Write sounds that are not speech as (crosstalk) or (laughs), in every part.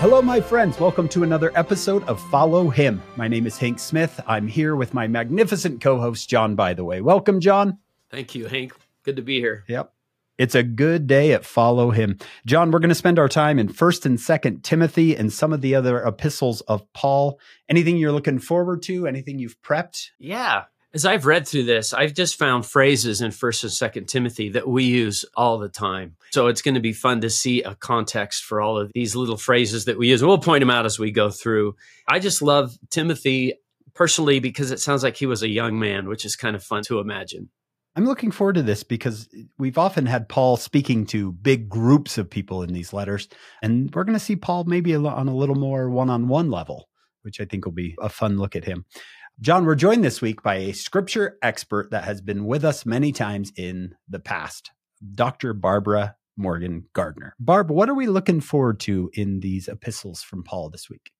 Hello, my friends. Welcome to another episode of Follow Him. My name is Hank Smith. I'm here with my magnificent co host, John, by the way. Welcome, John. Thank you, Hank. Good to be here. Yep. It's a good day at Follow Him. John, we're going to spend our time in 1st and 2nd Timothy and some of the other epistles of Paul. Anything you're looking forward to? Anything you've prepped? Yeah. As I've read through this, I've just found phrases in 1st and 2nd Timothy that we use all the time. So it's going to be fun to see a context for all of these little phrases that we use. We'll point them out as we go through. I just love Timothy personally because it sounds like he was a young man, which is kind of fun to imagine. I'm looking forward to this because we've often had Paul speaking to big groups of people in these letters. And we're going to see Paul maybe on a little more one on one level, which I think will be a fun look at him. John, we're joined this week by a scripture expert that has been with us many times in the past, Dr. Barbara Morgan Gardner. Barb, what are we looking forward to in these epistles from Paul this week?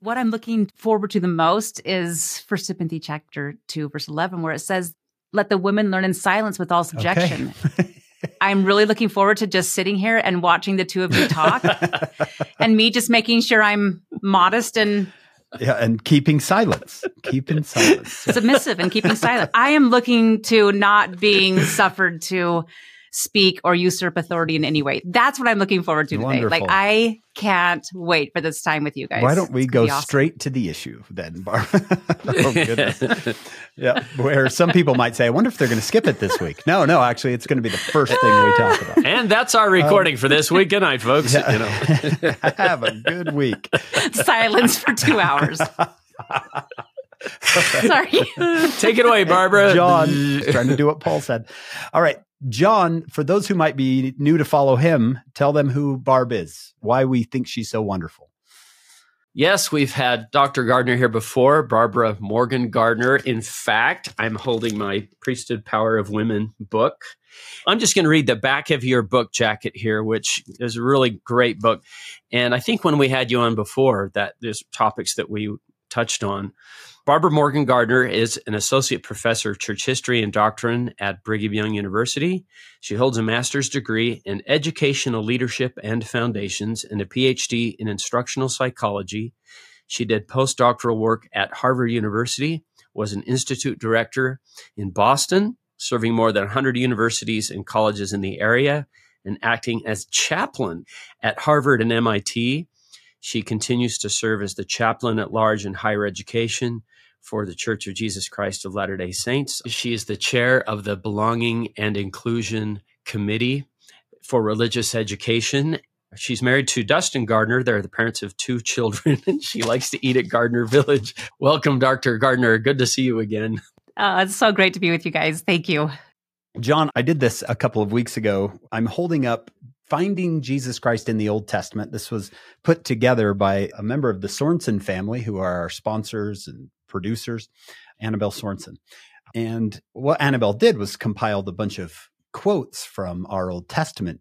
What I'm looking forward to the most is First Timothy chapter 2, verse 11, where it says, Let the women learn in silence with all subjection. Okay. (laughs) I'm really looking forward to just sitting here and watching the two of you talk (laughs) and me just making sure I'm modest and yeah, and keeping silence, keeping silence, submissive and keeping silent. I am looking to not being suffered to speak or usurp authority in any way. That's what I'm looking forward to Wonderful. today. Like I can't wait for this time with you guys. Why don't we go awesome. straight to the issue then, Barb? (laughs) oh goodness. yeah, where some people might say, I wonder if they're going to skip it this week. No, no, actually it's going to be the first thing we talk about. And that's our recording um, for this week. Good night, folks. Yeah. You know. (laughs) Have a good week. Silence for 2 hours. (laughs) Sorry. Take it away, Barbara. John, trying to do what Paul said. All right. John, for those who might be new to follow him, tell them who Barb is, why we think she's so wonderful. Yes, we've had Dr. Gardner here before, Barbara Morgan Gardner. In fact, I'm holding my Priesthood Power of Women book. I'm just going to read the back of your book jacket here, which is a really great book. And I think when we had you on before, that there's topics that we touched on. Barbara Morgan Gardner is an associate professor of church history and doctrine at Brigham Young University. She holds a master's degree in educational leadership and foundations and a PhD in instructional psychology. She did postdoctoral work at Harvard University, was an institute director in Boston, serving more than 100 universities and colleges in the area, and acting as chaplain at Harvard and MIT. She continues to serve as the chaplain at large in higher education for the Church of Jesus Christ of Latter day Saints. She is the chair of the Belonging and Inclusion Committee for Religious Education. She's married to Dustin Gardner. They're the parents of two children, and she likes to eat at Gardner Village. Welcome, Dr. Gardner. Good to see you again. Uh, it's so great to be with you guys. Thank you. John, I did this a couple of weeks ago. I'm holding up Finding Jesus Christ in the Old Testament. This was put together by a member of the Sorensen family, who are our sponsors and producers, Annabelle Sorensen. And what Annabelle did was compiled a bunch of quotes from our Old Testament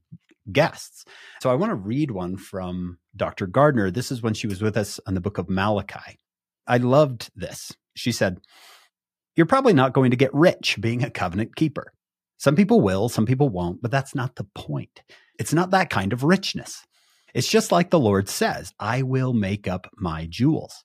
guests. So I want to read one from Dr. Gardner. This is when she was with us on the book of Malachi. I loved this. She said, You're probably not going to get rich being a covenant keeper. Some people will, some people won't, but that's not the point. It's not that kind of richness. It's just like the Lord says, I will make up my jewels.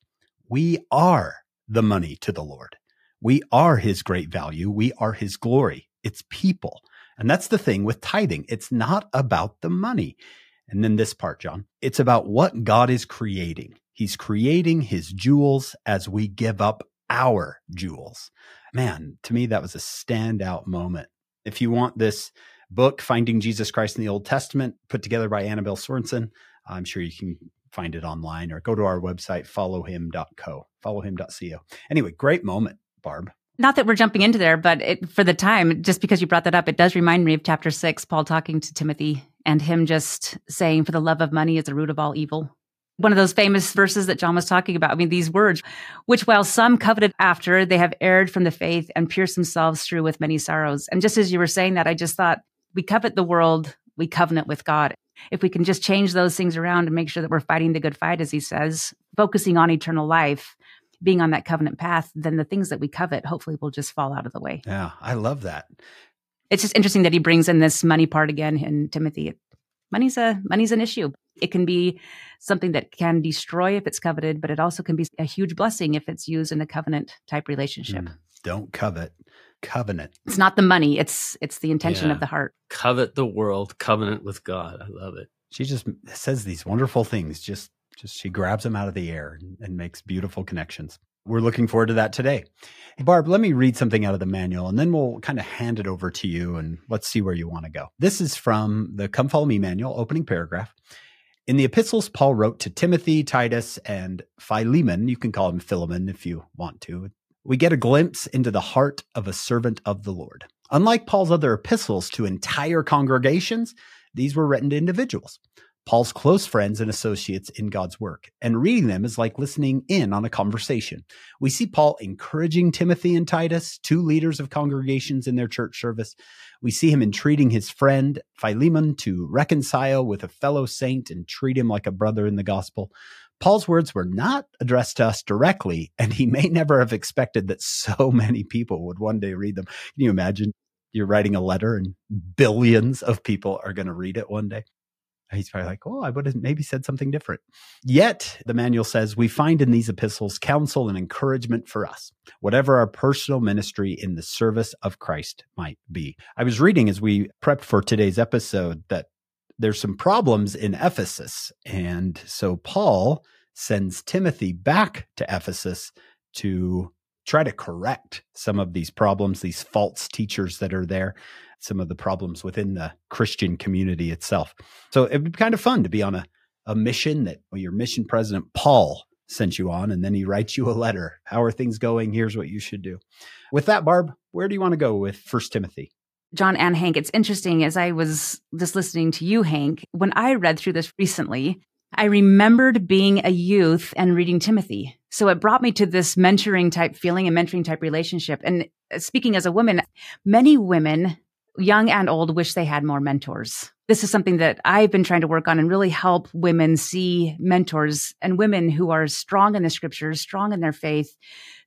We are the money to the Lord. We are his great value. We are his glory. It's people. And that's the thing with tithing. It's not about the money. And then this part, John, it's about what God is creating. He's creating his jewels as we give up our jewels. Man, to me, that was a standout moment. If you want this book, Finding Jesus Christ in the Old Testament, put together by Annabelle Sorensen, I'm sure you can find it online or go to our website, followhim.co, followhim.co. Anyway, great moment, Barb. Not that we're jumping into there, but it, for the time, just because you brought that up, it does remind me of chapter six, Paul talking to Timothy and him just saying, For the love of money is the root of all evil. One of those famous verses that John was talking about. I mean, these words, which while some coveted after, they have erred from the faith and pierced themselves through with many sorrows. And just as you were saying that, I just thought, we covet the world, we covenant with God if we can just change those things around and make sure that we're fighting the good fight, as he says, focusing on eternal life, being on that covenant path, then the things that we covet hopefully will just fall out of the way. Yeah, I love that. It's just interesting that he brings in this money part again in Timothy. Money's a money's an issue. It can be something that can destroy if it's coveted, but it also can be a huge blessing if it's used in a covenant type relationship. Mm, don't covet. Covenant. It's not the money, it's it's the intention yeah. of the heart. Covet the world, covenant with God. I love it. She just says these wonderful things. Just just she grabs them out of the air and, and makes beautiful connections. We're looking forward to that today. Barb, let me read something out of the manual and then we'll kind of hand it over to you and let's see where you want to go. This is from the Come Follow Me manual, opening paragraph. In the epistles, Paul wrote to Timothy, Titus, and Philemon. You can call him Philemon if you want to. We get a glimpse into the heart of a servant of the Lord. Unlike Paul's other epistles to entire congregations, these were written to individuals. Paul's close friends and associates in God's work, and reading them is like listening in on a conversation. We see Paul encouraging Timothy and Titus, two leaders of congregations in their church service. We see him entreating his friend Philemon to reconcile with a fellow saint and treat him like a brother in the gospel. Paul's words were not addressed to us directly, and he may never have expected that so (laughs) many people would one day read them. Can you imagine? You're writing a letter and billions of people are going to read it one day he's probably like, oh, I would have maybe said something different. Yet, the manual says, we find in these epistles counsel and encouragement for us, whatever our personal ministry in the service of Christ might be. I was reading as we prepped for today's episode that there's some problems in Ephesus. And so Paul sends Timothy back to Ephesus to try to correct some of these problems, these false teachers that are there some of the problems within the Christian community itself. So it'd be kind of fun to be on a, a mission that well, your mission president, Paul, sent you on, and then he writes you a letter. How are things going? Here's what you should do. With that, Barb, where do you want to go with First Timothy? John and Hank, it's interesting as I was just listening to you, Hank, when I read through this recently, I remembered being a youth and reading Timothy. So it brought me to this mentoring type feeling and mentoring type relationship. And uh, speaking as a woman, many women young and old wish they had more mentors. This is something that I've been trying to work on and really help women see mentors and women who are strong in the scriptures, strong in their faith,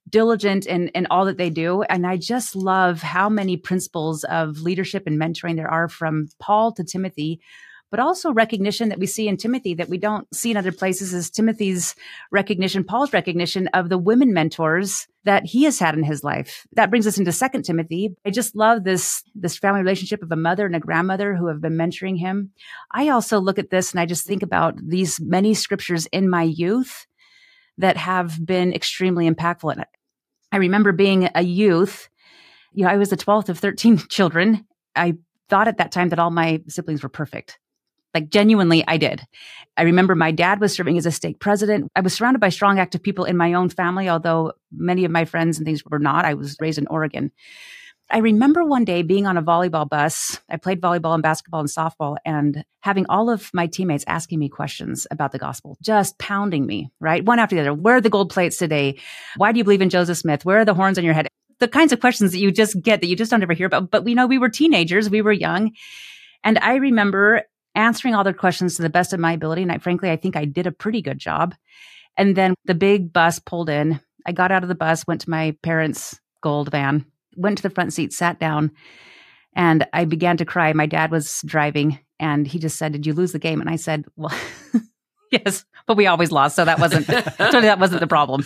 diligent in, in all that they do. And I just love how many principles of leadership and mentoring there are from Paul to Timothy but also recognition that we see in Timothy that we don't see in other places is Timothy's recognition, Paul's recognition of the women mentors that he has had in his life. That brings us into Second Timothy. I just love this, this family relationship of a mother and a grandmother who have been mentoring him. I also look at this and I just think about these many scriptures in my youth that have been extremely impactful. And I remember being a youth, you know, I was the 12th of 13 (laughs) children. I thought at that time that all my siblings were perfect. Like genuinely, I did. I remember my dad was serving as a state president. I was surrounded by strong, active people in my own family, although many of my friends and things were not. I was raised in Oregon. I remember one day being on a volleyball bus. I played volleyball and basketball and softball and having all of my teammates asking me questions about the gospel, just pounding me, right? One after the other. Where are the gold plates today? Why do you believe in Joseph Smith? Where are the horns on your head? The kinds of questions that you just get that you just don't ever hear about. But we know we were teenagers, we were young. And I remember answering all their questions to the best of my ability. And I, frankly, I think I did a pretty good job. And then the big bus pulled in. I got out of the bus, went to my parents' gold van, went to the front seat, sat down, and I began to cry. My dad was driving and he just said, Did you lose the game? And I said, Well, (laughs) yes, but we always lost. So that wasn't, (laughs) so that wasn't the problem.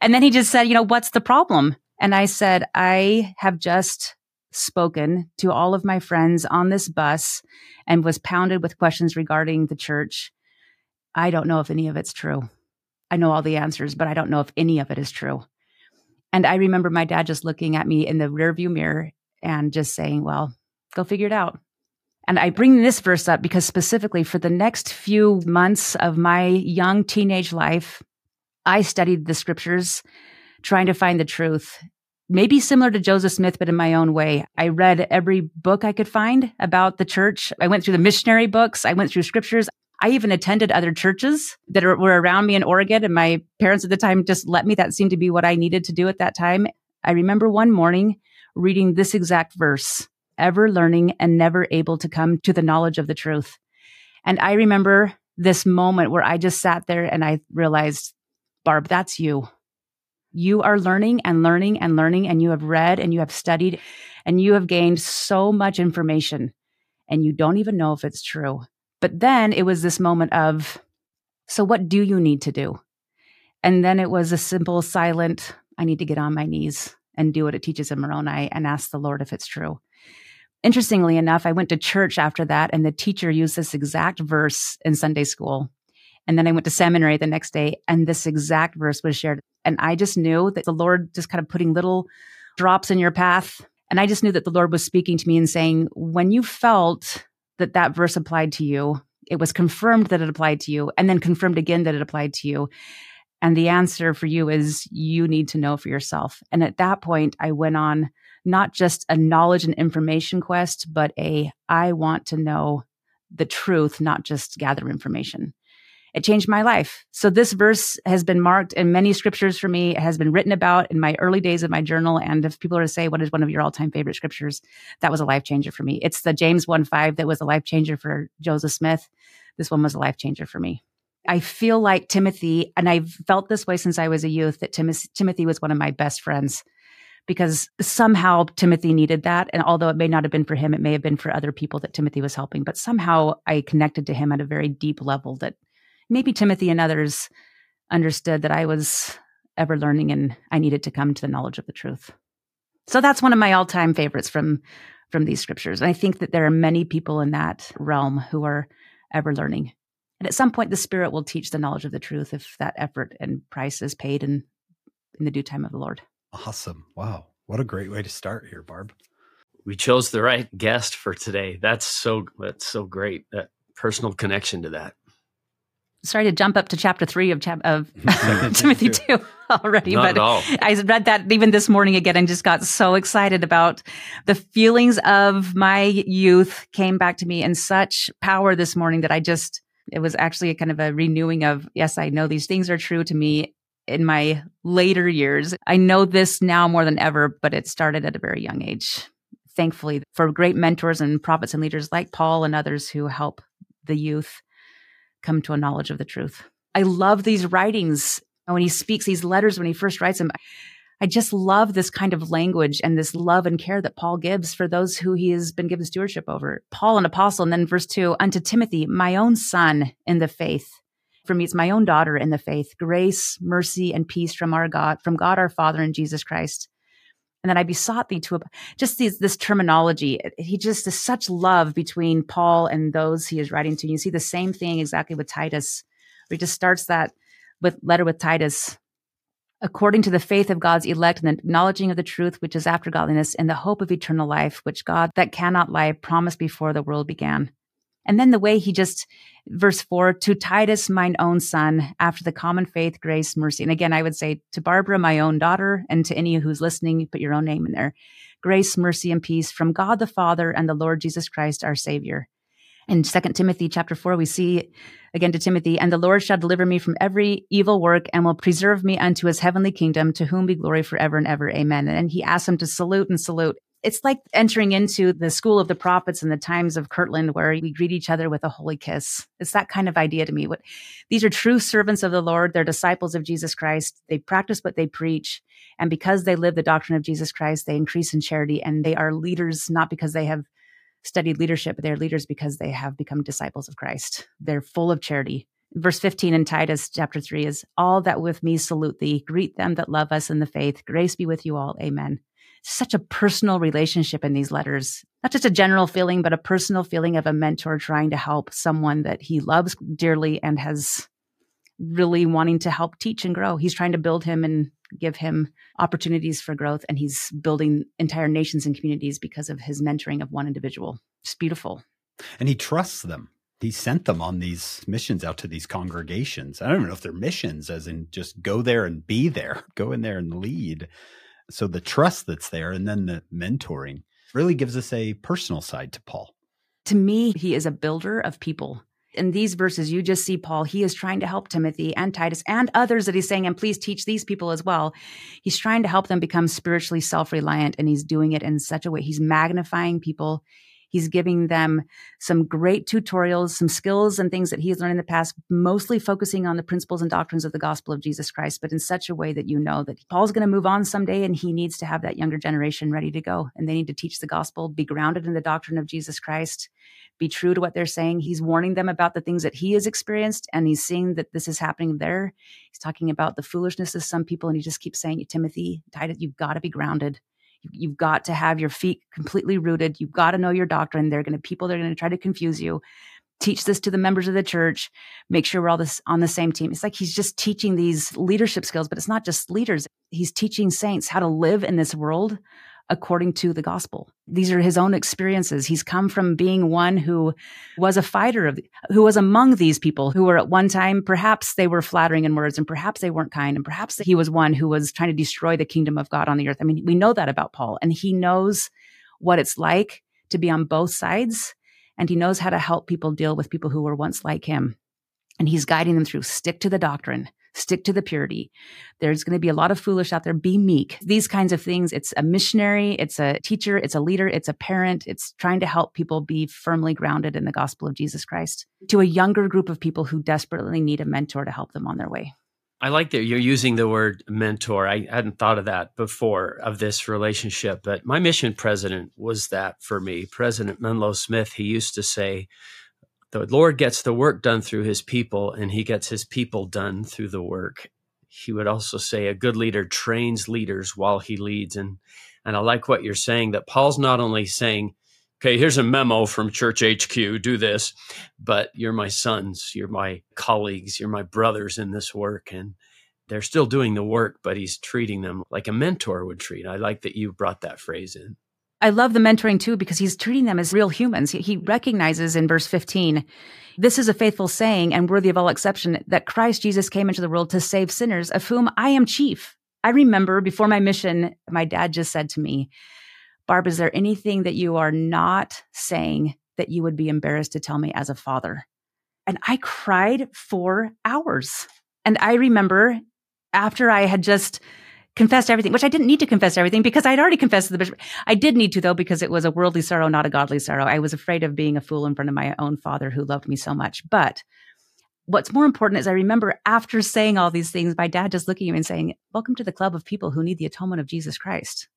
And then he just said, You know, what's the problem? And I said, I have just spoken to all of my friends on this bus and was pounded with questions regarding the church. I don't know if any of it's true. I know all the answers, but I don't know if any of it is true. And I remember my dad just looking at me in the rearview mirror and just saying, Well, go figure it out. And I bring this verse up because specifically for the next few months of my young teenage life, I studied the scriptures trying to find the truth maybe similar to Joseph Smith, but in my own way. I read every book I could find about the church. I went through the missionary books. I went through scriptures. I even attended other churches that are, were around me in Oregon. And my parents at the time just let me. That seemed to be what I needed to do at that time. I remember one morning reading this exact verse ever learning and never able to come to the knowledge of the truth. And I remember this moment where I just sat there and I realized, Barb, that's you you are learning and learning and learning, and you have read and you have studied and you have gained so much information, and you don't even know if it's true. But then it was this moment of, so what do you need to do? And then it was a simple, silent, I need to get on my knees and do what it teaches in Moroni and ask the Lord if it's true. Interestingly enough, I went to church after that, and the teacher used this exact verse in Sunday school. And then I went to seminary the next day, and this exact verse was shared. And I just knew that the Lord just kind of putting little drops in your path. And I just knew that the Lord was speaking to me and saying, when you felt that that verse applied to you, it was confirmed that it applied to you, and then confirmed again that it applied to you. And the answer for you is you need to know for yourself. And at that point, I went on not just a knowledge and information quest, but a I want to know the truth, not just gather information. It changed my life. So this verse has been marked in many scriptures for me. It has been written about in my early days of my journal. And if people are to say, what is one of your all time favorite scriptures? That was a life changer for me. It's the James 1 5 that was a life changer for Joseph Smith. This one was a life changer for me. I feel like Timothy, and I've felt this way since I was a youth, that Tim- Timothy was one of my best friends because somehow Timothy needed that. And although it may not have been for him, it may have been for other people that Timothy was helping. But somehow I connected to him at a very deep level that maybe Timothy and others understood that I was ever learning and I needed to come to the knowledge of the truth. So that's one of my all time favorites from from these scriptures. And I think that there are many people in that realm who are ever learning. And at some point, the Spirit will teach the knowledge of the truth if that effort and price is paid in, in the due time of the Lord. Awesome. Wow. What a great way to start here, Barb. We chose the right guest for today. That's so that's so great. That personal connection to that. Sorry to jump up to chapter three of, chap- of (laughs) (laughs) Timothy two (laughs) already, Not but I read that even this morning again and just got so excited about the feelings of my youth came back to me in such power this morning that I just it was actually a kind of a renewing of, yes, I know these things are true to me in my later years. I know this now more than ever, but it started at a very young age. Thankfully, for great mentors and prophets and leaders like Paul and others who help the youth come to a knowledge of the truth. I love these writings. When he speaks these letters, when he first writes them, I just love this kind of language and this love and care that Paul gives for those who he has been given stewardship over. Paul, an apostle, and then verse two, unto Timothy, my own son in the faith. For me, it's my own daughter in the faith. Grace, mercy, and peace from our God, from God our Father and Jesus Christ. And then I besought thee to just these, this terminology. He just is such love between Paul and those he is writing to. You see the same thing exactly with Titus, he just starts that with letter with Titus according to the faith of God's elect and the acknowledging of the truth which is after godliness and the hope of eternal life, which God that cannot lie promised before the world began. And then the way he just, verse four, to Titus, mine own son, after the common faith, grace, mercy. And again, I would say to Barbara, my own daughter, and to any who's listening, put your own name in there. Grace, mercy, and peace from God the Father and the Lord Jesus Christ, our Savior. In Second Timothy chapter 4, we see again to Timothy, and the Lord shall deliver me from every evil work and will preserve me unto his heavenly kingdom, to whom be glory forever and ever. Amen. And he asks him to salute and salute. It's like entering into the school of the prophets in the times of Kirtland, where we greet each other with a holy kiss. It's that kind of idea to me. What these are true servants of the Lord. They're disciples of Jesus Christ. They practice what they preach. And because they live the doctrine of Jesus Christ, they increase in charity and they are leaders, not because they have studied leadership, but they're leaders because they have become disciples of Christ. They're full of charity. Verse 15 in Titus chapter 3 is all that with me salute thee. Greet them that love us in the faith. Grace be with you all. Amen. Such a personal relationship in these letters, not just a general feeling, but a personal feeling of a mentor trying to help someone that he loves dearly and has really wanting to help teach and grow. He's trying to build him and give him opportunities for growth. And he's building entire nations and communities because of his mentoring of one individual. It's beautiful. And he trusts them. He sent them on these missions out to these congregations. I don't even know if they're missions, as in just go there and be there, (laughs) go in there and lead. So the trust that's there and then the mentoring really gives us a personal side to Paul. To me, he is a builder of people in these verses, you just see Paul, he is trying to help Timothy and Titus and others that he's saying, and please teach these people as well. He's trying to help them become spiritually self reliant, and he's doing it in such a way. He's magnifying people. He's giving them some great tutorials, some skills and things that he's learned in the past, mostly focusing on the principles and doctrines of the gospel of Jesus Christ, but in such a way that you know that Paul's going to move on someday and he needs to have that younger generation ready to go. And they need to teach the gospel, be grounded in the doctrine of Jesus Christ, be true to what they're saying. He's warning them about the things that he has experienced and he's seeing that this is happening there. He's talking about the foolishness of some people and he just keeps saying, Timothy, Titus, you've got to be grounded. You've got to have your feet completely rooted. You've got to know your doctrine. They're going to people they're going to try to confuse you. Teach this to the members of the church. Make sure we're all this on the same team. It's like he's just teaching these leadership skills, but it's not just leaders. He's teaching saints how to live in this world according to the gospel. These are his own experiences. He's come from being one who was a fighter of, who was among these people who were at one time, perhaps they were flattering in words and perhaps they weren't kind and perhaps he was one who was trying to destroy the kingdom of God on the earth. I mean, we know that about Paul and he knows what it's like to be on both sides and he knows how to help people deal with people who were once like him. And he's guiding them through stick to the doctrine, stick to the purity. There's going to be a lot of foolish out there. Be meek. These kinds of things. It's a missionary. It's a teacher. It's a leader. It's a parent. It's trying to help people be firmly grounded in the gospel of Jesus Christ to a younger group of people who desperately need a mentor to help them on their way. I like that you're using the word mentor. I hadn't thought of that before of this relationship, but my mission president was that for me. President Menlo Smith, he used to say, the Lord gets the work done through his people and he gets his people done through the work. He would also say a good leader trains leaders while he leads. And, and I like what you're saying that Paul's not only saying, okay, here's a memo from church HQ, do this, but you're my sons, you're my colleagues, you're my brothers in this work. And they're still doing the work, but he's treating them like a mentor would treat. I like that you brought that phrase in. I love the mentoring too because he's treating them as real humans. He recognizes in verse 15, this is a faithful saying and worthy of all exception that Christ Jesus came into the world to save sinners, of whom I am chief. I remember before my mission, my dad just said to me, Barb, is there anything that you are not saying that you would be embarrassed to tell me as a father? And I cried for hours. And I remember after I had just confessed everything, which I didn't need to confess everything because I'd already confessed to the bishop. I did need to though, because it was a worldly sorrow, not a godly sorrow. I was afraid of being a fool in front of my own father who loved me so much. But what's more important is I remember after saying all these things, my dad just looking at me and saying, welcome to the club of people who need the atonement of Jesus Christ.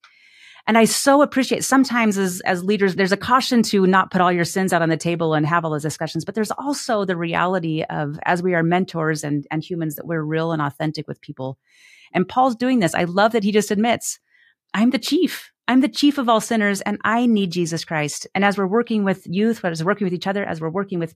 And I so appreciate sometimes as, as leaders, there's a caution to not put all your sins out on the table and have all those discussions. But there's also the reality of as we are mentors and, and humans that we're real and authentic with people and Paul's doing this. I love that he just admits, I'm the chief. I'm the chief of all sinners and I need Jesus Christ. And as we're working with youth, as we're working with each other, as we're working with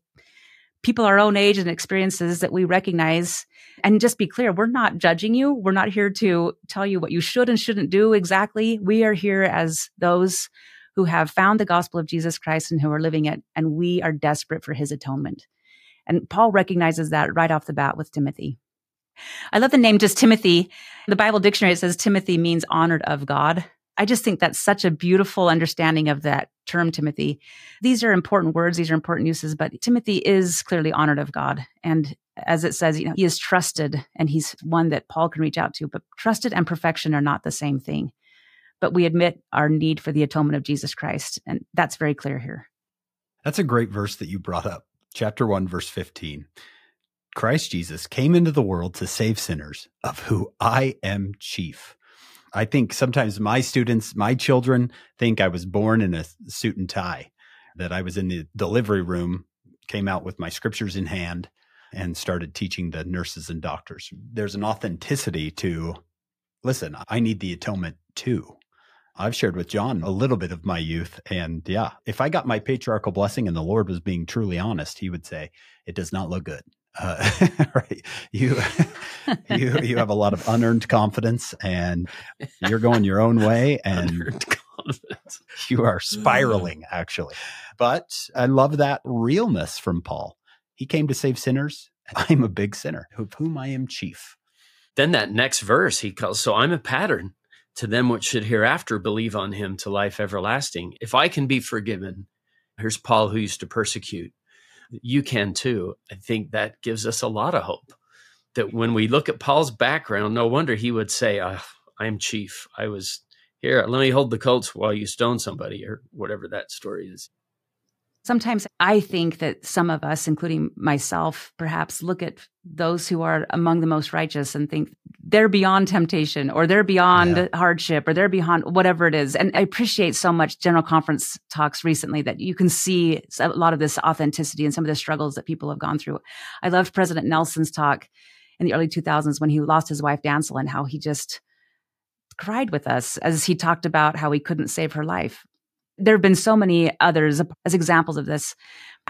people our own age and experiences that we recognize and just be clear, we're not judging you. We're not here to tell you what you should and shouldn't do exactly. We are here as those who have found the gospel of Jesus Christ and who are living it. And we are desperate for his atonement. And Paul recognizes that right off the bat with Timothy. I love the name just Timothy. The Bible dictionary says Timothy means honored of God. I just think that's such a beautiful understanding of that term, Timothy. These are important words, these are important uses, but Timothy is clearly honored of God. And as it says, you know, he is trusted and he's one that Paul can reach out to, but trusted and perfection are not the same thing. But we admit our need for the atonement of Jesus Christ. And that's very clear here. That's a great verse that you brought up. Chapter 1, verse 15. Christ Jesus came into the world to save sinners, of who I am chief. I think sometimes my students, my children, think I was born in a suit and tie, that I was in the delivery room, came out with my scriptures in hand, and started teaching the nurses and doctors. There's an authenticity to, listen, I need the atonement too. I've shared with John a little bit of my youth. And yeah, if I got my patriarchal blessing and the Lord was being truly honest, he would say, it does not look good uh, (laughs) right. You, (laughs) you, you have a lot of unearned confidence and you're going your own way (laughs) and you are spiraling actually. But I love that realness from Paul. He came to save sinners. I'm a big sinner of whom I am chief. Then that next verse he calls, so I'm a pattern to them which should hereafter believe on him to life everlasting. If I can be forgiven, here's Paul who used to persecute you can too. I think that gives us a lot of hope that when we look at Paul's background, no wonder he would say, oh, I'm chief. I was here. Let me hold the coats while you stone somebody or whatever that story is. Sometimes I think that some of us, including myself, perhaps look at those who are among the most righteous and think they're beyond temptation or they're beyond yeah. hardship or they're beyond whatever it is. And I appreciate so much General Conference talks recently that you can see a lot of this authenticity and some of the struggles that people have gone through. I loved President Nelson's talk in the early 2000s when he lost his wife, Dantzel, and how he just cried with us as he talked about how he couldn't save her life. There have been so many others as examples of this.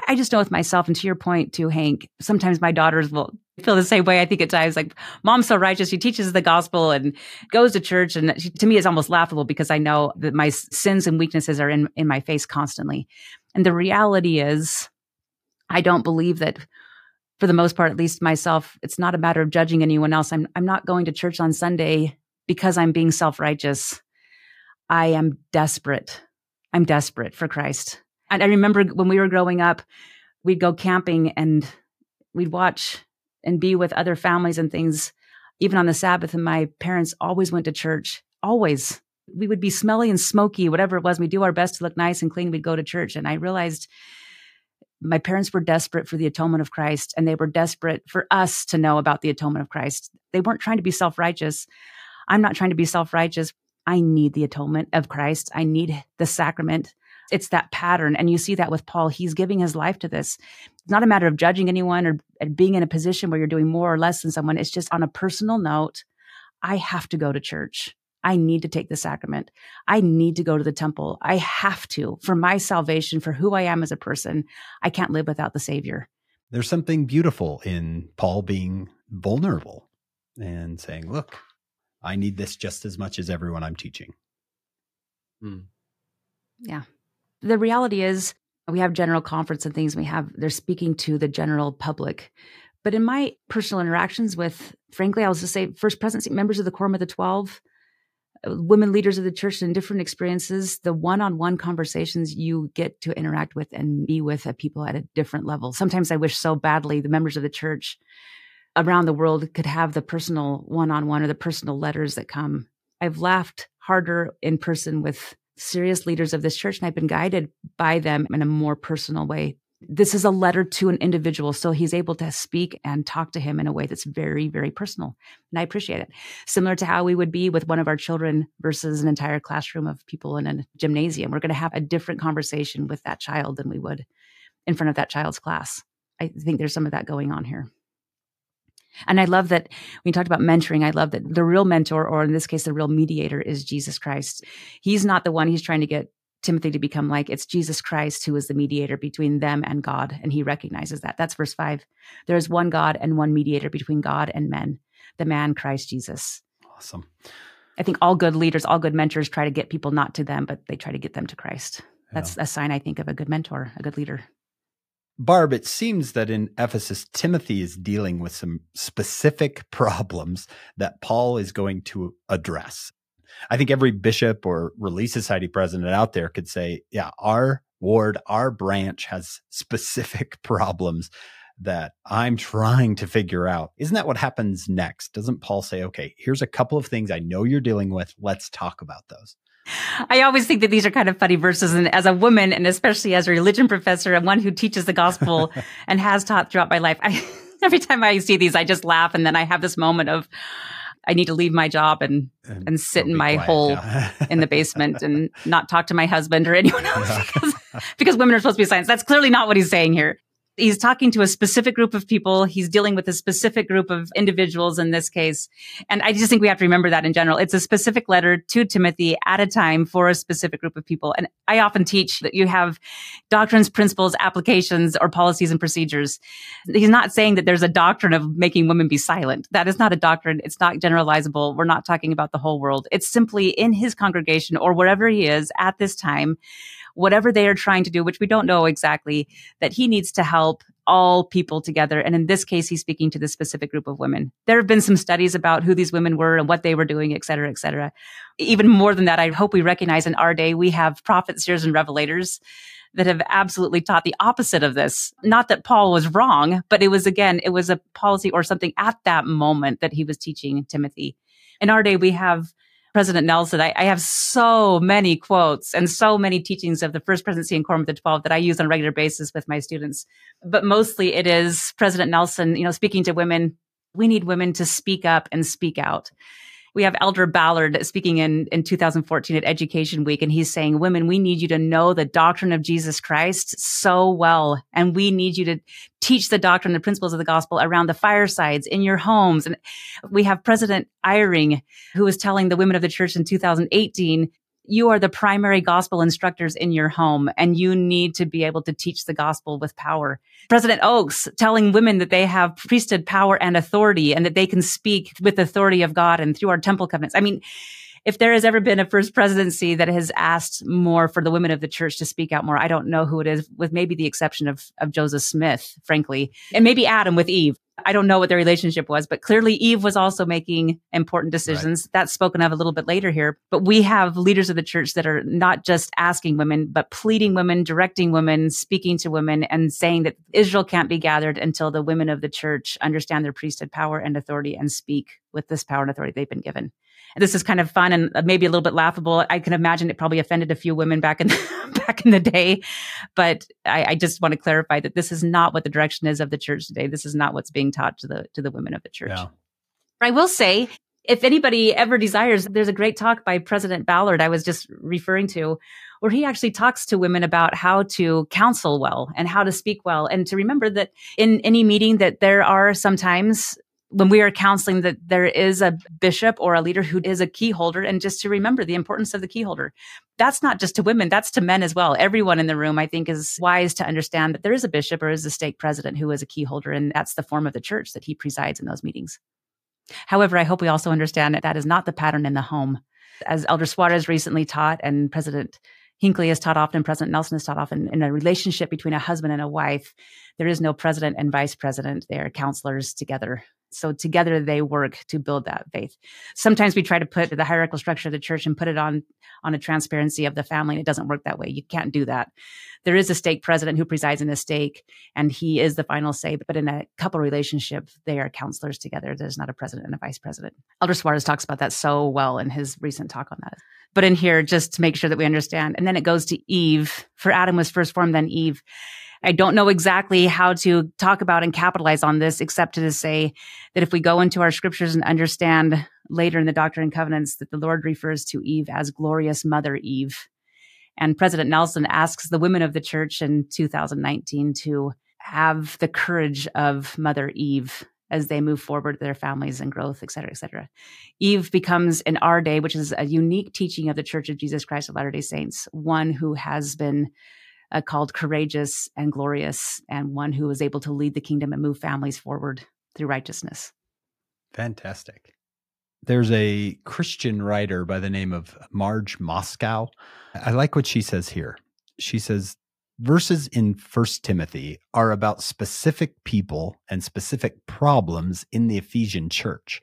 I just know with myself, and to your point too, Hank, sometimes my daughters will feel the same way. I think at times, like, mom's so righteous. She teaches the gospel and goes to church. And she, to me, it's almost laughable because I know that my sins and weaknesses are in, in my face constantly. And the reality is, I don't believe that for the most part, at least myself, it's not a matter of judging anyone else. I'm, I'm not going to church on Sunday because I'm being self righteous. I am desperate. I'm desperate for Christ. And I remember when we were growing up, we'd go camping and we'd watch and be with other families and things, even on the Sabbath. And my parents always went to church, always. We would be smelly and smoky, whatever it was. We'd do our best to look nice and clean. We'd go to church. And I realized my parents were desperate for the atonement of Christ and they were desperate for us to know about the atonement of Christ. They weren't trying to be self righteous. I'm not trying to be self righteous. I need the atonement of Christ. I need the sacrament it's that pattern. And you see that with Paul. He's giving his life to this. It's not a matter of judging anyone or being in a position where you're doing more or less than someone. It's just on a personal note. I have to go to church. I need to take the sacrament. I need to go to the temple. I have to for my salvation, for who I am as a person. I can't live without the Savior. There's something beautiful in Paul being vulnerable and saying, Look, I need this just as much as everyone I'm teaching. Hmm. Yeah the reality is we have general conference and things we have they're speaking to the general public but in my personal interactions with frankly i was to say first presidency members of the quorum of the 12 uh, women leaders of the church in different experiences the one-on-one conversations you get to interact with and be with people at a different level sometimes i wish so badly the members of the church around the world could have the personal one-on-one or the personal letters that come i've laughed harder in person with serious leaders of this church, and I've been guided by them in a more personal way. This is a letter to an individual, so he's able to speak and talk to him in a way that's very, very personal. And I appreciate it. Similar to how we would be with one of our children versus an entire classroom of people in a gymnasium. We're going to have a different conversation with that child than we would in front of that child's class. I think there's some of that going on here. And I love that we talked about mentoring. I love that the real mentor, or in this case, the real mediator, is Jesus Christ. He's not the one he's trying to get Timothy to become like. It's Jesus Christ who is the mediator between them and God. And he recognizes that. That's verse five. There is one God and one mediator between God and men, the man Christ Jesus. Awesome. I think all good leaders, all good mentors try to get people not to them, but they try to get them to Christ. That's yeah. a sign, I think, of a good mentor, a good leader. Barb, it seems that in Ephesus, Timothy is dealing with some specific (laughs) problems that Paul is going to address. I think every bishop or Relief Society president out there could say, yeah, our ward, our branch has specific (laughs) problems that I'm trying to figure out. Isn't that what happens next? Doesn't Paul say, okay, here's a couple of things I know you're dealing with. Let's talk about those? I always think that these are kind of funny verses. And as a woman, and especially as a religion professor and one who teaches the gospel (laughs) and has taught throughout my life, I, (laughs) every time I see these, I just laugh. And then I have this moment of, I need to leave my job and, and, and sit in my hole in the basement and (laughs) not talk to my husband or anyone else because, because women are supposed to be science. That's clearly not what he's saying here he's talking to a specific group of people. He's dealing with a specific group of individuals in this case. And I just think we have to remember that in general. It's a specific letter to Timothy at a time for a specific group of people. And I often teach that you have doctrines, principles, applications, or policies and procedures. He's not saying that there's a doctrine of making women be silent. That is not a doctrine. It's not generalizable. We're not talking about the whole world. It's simply in his congregation or wherever he is at this time whatever they are trying to do, which we don't know exactly, that he needs to help all people together. And in this case, he's speaking to this specific group of women. There have been some studies about who these women were and what they were doing, et cetera, et cetera. Even more than that, I hope we recognize in our day, we have prophets, seers, and revelators that have absolutely taught the opposite of this. Not that Paul was wrong, but it was again, it was a policy or something at that moment that he was teaching Timothy. In our day, we have President Nelson, I, I, have so many quotes and so many teachings of the first presidency and Quorum of the 12 that I use on a regular basis with my students. But mostly it is President Nelson, you know, speaking to women We need women to speak up and speak out we have Elder Ballard speaking in, in 2014 at Education Week, and he's saying, Women, we need you to know the doctrine of Jesus Christ so well. And we need you to teach the doctrine, the principles of the gospel around the firesides in your homes. And we have President Eyring, who was telling the women of the church in 2018, you are the primary gospel instructors in your home and you need to be able to teach the gospel with power. President Oaks telling women that they have priesthood power and authority and that they can speak with authority of God and through our temple covenants. I mean, if there has ever been a first presidency that has asked more for the women of the church to speak out more, I don't know who it is, with maybe the exception of, of Joseph Smith, frankly, and maybe Adam with Eve. I don't know what their relationship was, but clearly Eve was also making important decisions. Right. That's spoken of a little bit later here. But we have leaders of the church that are not just asking women, but pleading women, directing women, speaking to women, and saying that Israel can't be gathered until the women of the church understand their priesthood power and authority and speak with this power and authority they've been given this is kind of fun and maybe a little bit laughable. I can imagine it probably offended a few women back in the, (laughs) back in the day, but I, I, just want to clarify that this is not what the direction is of the church today. This is not what's being taught to the to the women of the church. Yeah. I will say, if anybody ever desires, there's a great talk by President Ballard I was just referring to, where he actually talks to women about how to counsel well and how to speak well, and to remember that in any meeting that there are sometimes when we are counseling that there is a bishop or a leader who is a key holder and just to remember the importance of the key holder. That's not just to women that's to men as well. Everyone in the room i think is wise to understand that there is a bishop or is a stake president who is a key holder and that's the form of the church that he presides in those meetings. However i hope we also understand that that is not the pattern in the home. As elder Soares recently taught and president Hinckley has taught often, President Nelson has taught often, in a relationship between a husband and a wife, there is no president and vice president. They are counselors together so together they work to build that faith. Sometimes we try to put the hierarchical structure of the church and put it on on a transparency of the family, and it doesn't work that way. You can't do that. There is a stake president who presides in a stake, and he is the final say. But in a couple relationship, they are counselors together. There's not a president and a vice president. Elder Soares talks about that so well in his recent talk on that. But in here, just to make sure that we understand, and then it goes to Eve. For Adam was first formed, then Eve. I don't know exactly how to talk about and capitalize on this, except to say that if we go into our scriptures and understand later in the Doctrine and Covenants that the Lord refers to Eve as glorious Mother Eve. And President Nelson asks the women of the church in 2019 to have the courage of Mother Eve as they move forward their families and growth, et cetera, et cetera. Eve becomes in our day, which is a unique teaching of the Church of Jesus Christ of Latter day Saints, one who has been uh, called Courageous and Glorious, and one who is able to lead the kingdom and move families forward through righteousness. Fantastic. There's a Christian writer by the name of Marg Mowczko. I like what she says here. She says, verses in First Timothy are about specific people and specific problems in the Ephesian church.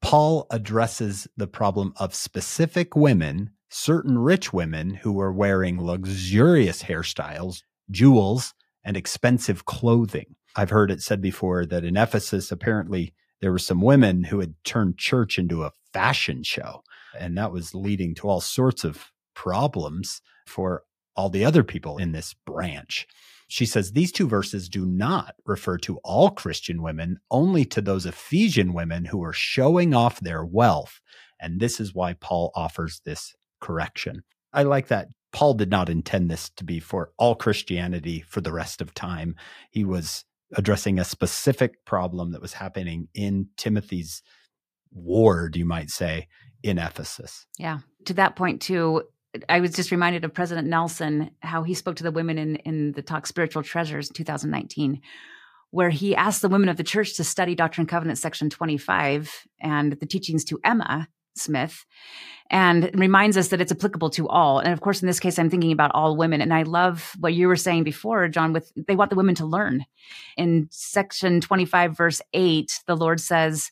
Paul addresses the problem of specific women certain rich women who were wearing luxurious hairstyles, jewels, and expensive clothing. I've heard it said before that in Ephesus, apparently there were some women who had turned church into a fashion show. And that was leading to all sorts of problems for all the other people in this branch. She says these two verses do not refer to all Christian women, only to those Ephesian women who are showing off their wealth. And this is why Paul offers this correction. I like that. Paul did not intend this to be for all Christianity for the rest of time. He was addressing a specific problem that was happening in Timothy's ward, you might say, in Ephesus. Yeah. To that point, too, I was just reminded of President Nelson, how he spoke to the women in, in the talk Spiritual Treasures 2019, where he asked the women of the church to study Doctrine and Covenants section 25 and the teachings to Emma, Smith and reminds us that it's applicable to all. And of course, in this case, I'm thinking about all women. And I love what you were saying before, John, with they want the women to learn. In section 25, verse 8, the Lord says,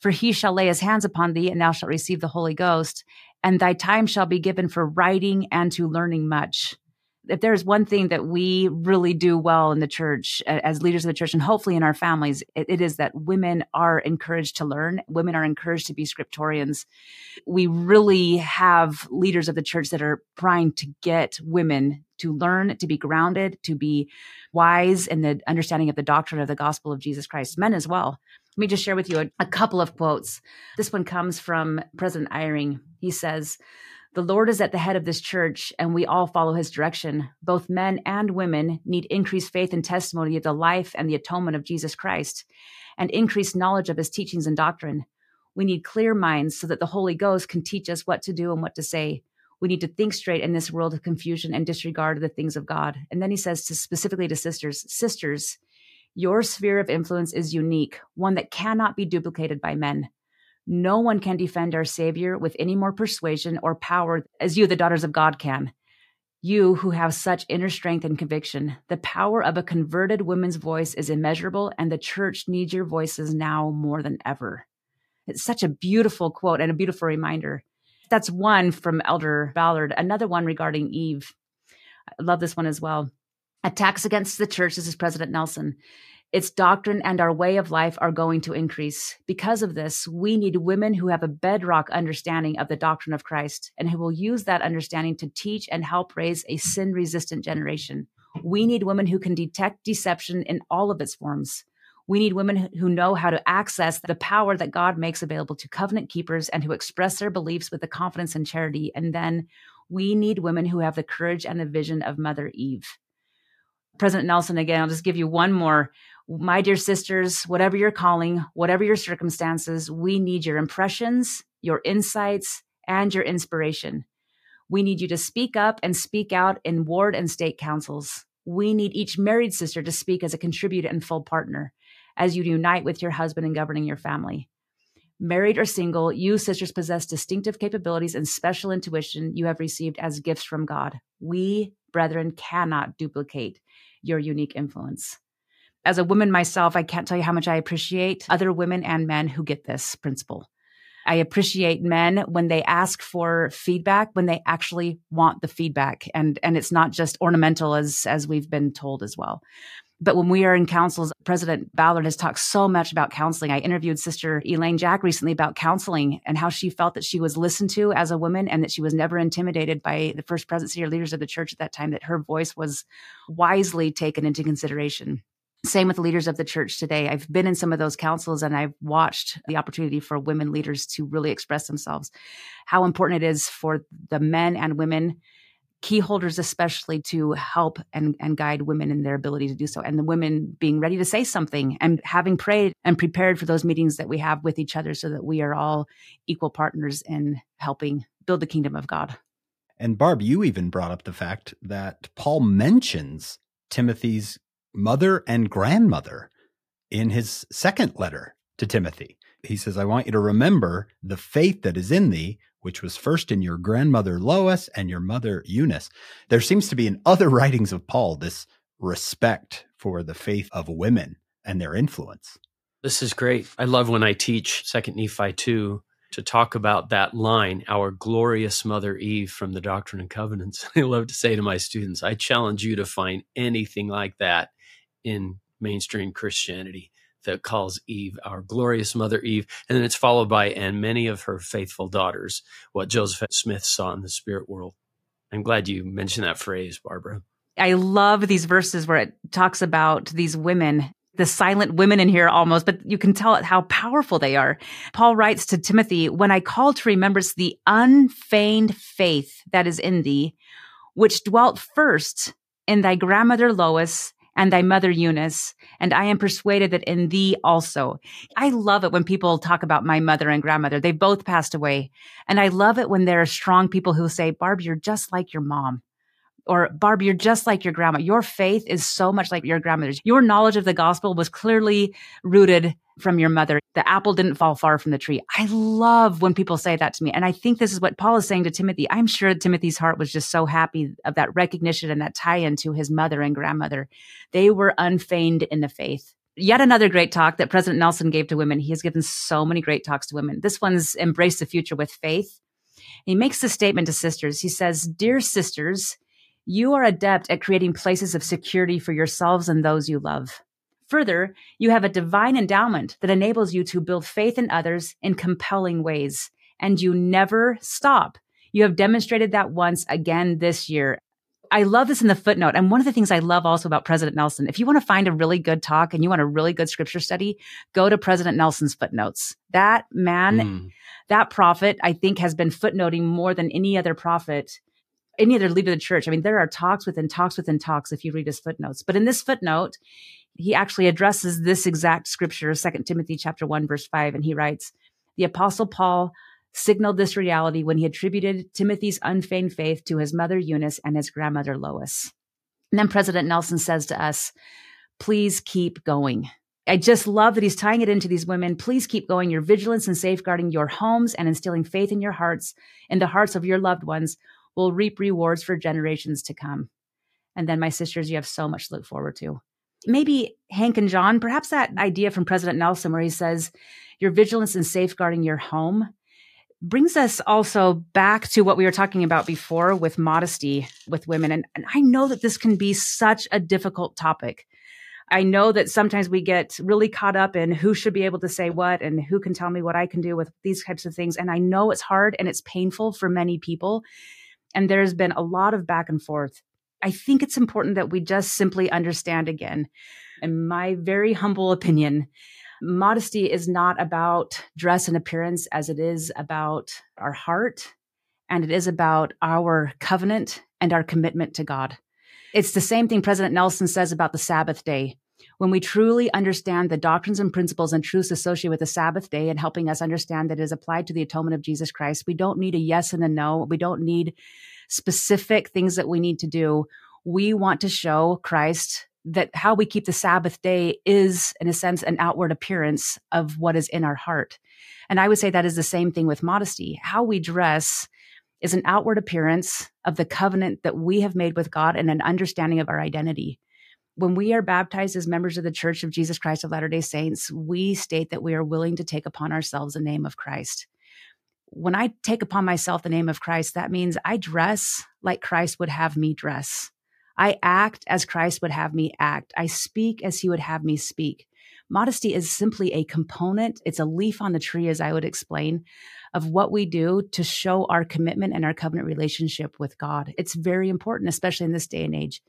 For he shall lay his hands upon thee, and thou shalt receive the Holy Ghost, and thy time shall be given for writing and to learning much if there's one thing that we really do well in the church as leaders of the church and hopefully in our families it, it is that women are encouraged to learn women are encouraged to be scriptorians we really have leaders of the church that are trying to get women to learn, to be grounded, to be wise in the understanding of the doctrine of the gospel of Jesus Christ. Men as well. Let me just share with you a, a couple of quotes. This one comes from President Eyring. He says, the Lord is at the head of this church, and we all follow his direction. Both men and women need increased faith and testimony of the life and the atonement of Jesus Christ, and increased knowledge of his teachings and doctrine. We need clear minds so that the Holy Ghost can teach us what to do and what to say. We need to think straight in this world of confusion and disregard of the things of God. And then he says to specifically to sisters, sisters, your sphere of influence is unique, one that cannot be duplicated by men. No one can defend our Savior with any more persuasion or power as you, the daughters of God, can. You who have such inner strength and conviction, the power of a converted woman's voice is immeasurable, and the church needs your voices now more than ever. It's such a beautiful quote and a beautiful reminder. That's one from Elder Ballard. Another one regarding Eve. I love this one as well. Attacks against the church. This is President Nelson. Its doctrine and our way of life are going to increase. Because of this, we need women who have a bedrock understanding of the doctrine of Christ and who will use that understanding to teach and help raise a sin resistant generation. We need women who can detect deception in all of its forms. We need women who know how to access the power that God makes available to covenant keepers and who express their beliefs with the confidence and charity. And then we need women who have the courage and the vision of Mother Eve. President Nelson, again, I'll just give you one more my dear sisters, whatever your calling, whatever your circumstances, we need your impressions, your insights, and your inspiration. We need you to speak up and speak out in ward and stake councils. We need each married sister to speak as a contributor and full partner as you unite with your husband in governing your family. Married or single, you sisters possess distinctive capabilities and special intuition you have received as gifts from God. We, brethren, cannot duplicate your unique influence as a woman myself, I can't tell you how much I appreciate other women and men who get this principle. I appreciate men when they ask for feedback, when they actually want the feedback and and it's not just ornamental as as we've been told as well. But when we are in councils, President Ballard has talked so much about counseling. I interviewed Sister Elaine Jack recently about counseling and how she felt that she was listened to as a woman and that she was never intimidated by the first presidency or leaders of the church at that time, that her voice was wisely taken into consideration. Same with the leaders of the church today. I've been in some of those councils and I've watched the opportunity for women leaders to really express themselves. How important it is for the men and women, key holders especially, to help and, and guide women in their ability to do so. And the women being ready to say something and having prayed and prepared for those meetings that we have with each other so that we are all equal partners in helping build the kingdom of God. And Barb, you even brought up the fact that Paul mentions Timothy's mother and grandmother in his second letter to Timothy. He says, I want you to remember the faith that is in thee, which was first in your grandmother Lois and your mother Eunice. There seems to be in other (laughs) writings of Paul this respect for the faith of women and their influence. This is great. I love when I teach Second Nephi 2 to talk about that line, our glorious mother Eve from the Doctrine and Covenants. (laughs) I love to say to my students, I challenge you to find anything like that in mainstream Christianity that calls Eve our glorious mother Eve. And then it's followed by, and many of her faithful daughters, what Joseph Smith saw in the spirit world. I'm glad you mentioned that phrase, Barbara. I love these verses where it talks about these women, the silent women in here almost, but you can tell how powerful they are. Paul writes to Timothy, When I call to remembrance the unfeigned faith that is in thee, which dwelt first in thy grandmother Lois and thy mother Eunice, and I am persuaded that in thee also. I love it when people talk about my mother and grandmother. They both passed away. And I love it when there are strong people who say, Barb, you're just like your mom or Barb, you're just like your grandma. Your faith is so much like your grandmother's. Your knowledge of the gospel was clearly rooted from your mother. The apple didn't fall far from the tree. I love when people say that to me. And I think this is what Paul is saying to Timothy. I'm sure Timothy's heart was just so happy of that recognition and that tie in to his mother and grandmother. They were unfeigned in the faith. Yet another great talk that President Nelson gave to women. He has given so many great talks to women. This one's Embrace the Future with Faith. He makes the statement to sisters. He says, Dear sisters, you are adept at creating places of security for yourselves and those you love. Further, you have a divine endowment that enables you to build faith in others in compelling ways, and you never stop. You have demonstrated that once again this year. I love this in the footnote. And one of the things I love also about President Nelson, if you want to find a really good talk and you want a really good scripture study, go to President Nelson's footnotes. That man, mm. that prophet, I think has been footnoting more than any other prophet, any other leader of the church. I mean, there are talks within talks within talks if you read his footnotes. But in this footnote, he actually addresses this exact scripture, Second Timothy chapter 1, verse 5, and he writes, The apostle Paul signaled this reality when he attributed Timothy's unfeigned faith to his mother Eunice and his grandmother Lois. And then President Nelson says to us, please keep going. I just love that he's tying it into these women. Please keep going. Your vigilance and safeguarding your homes and instilling faith in your hearts, in the hearts of your loved ones, will reap rewards for generations to come. And then, my sisters, you have so much to look forward to. Maybe Hank and John, perhaps that idea from President Nelson where he says, Your vigilance in safeguarding your home brings us also back to what we were talking about before with modesty with women. And, and, I know that this can be such a difficult topic. I know that sometimes we get really caught up in who should be able to say what and who can tell me what I can do with these types of things. And I know it's hard and it's painful for many people. And there's been a lot of back and forth. I think it's important that we just simply understand again, in my very humble opinion, modesty is not about dress and appearance as it is about our heart and it is about our covenant and our commitment to God. It's the same thing President Nelson says about the Sabbath day. When we truly understand the doctrines and principles and truths associated with the Sabbath day and helping us understand that it is applied to the atonement of Jesus Christ, we don't need a yes and a no. We don't need specific things that we need to do. We want to show Christ that how we keep the Sabbath day is, in a sense, an outward appearance of what is in our heart. And I would say that is the same thing with modesty. How we dress is an outward appearance of the covenant that we have made with God and an understanding of our identity. When we are baptized as members of the Church of Jesus Christ of Latter day Saints, we state that we are willing to take upon ourselves the name of Christ. When I take upon myself the name of Christ, that means I dress like Christ would have me dress. I act as Christ would have me act. I speak as he would have me speak. Modesty is simply a component, it's a leaf on the tree, as I would explain, of what we do to show our commitment and our covenant relationship with God. It's very important, especially in this day and age.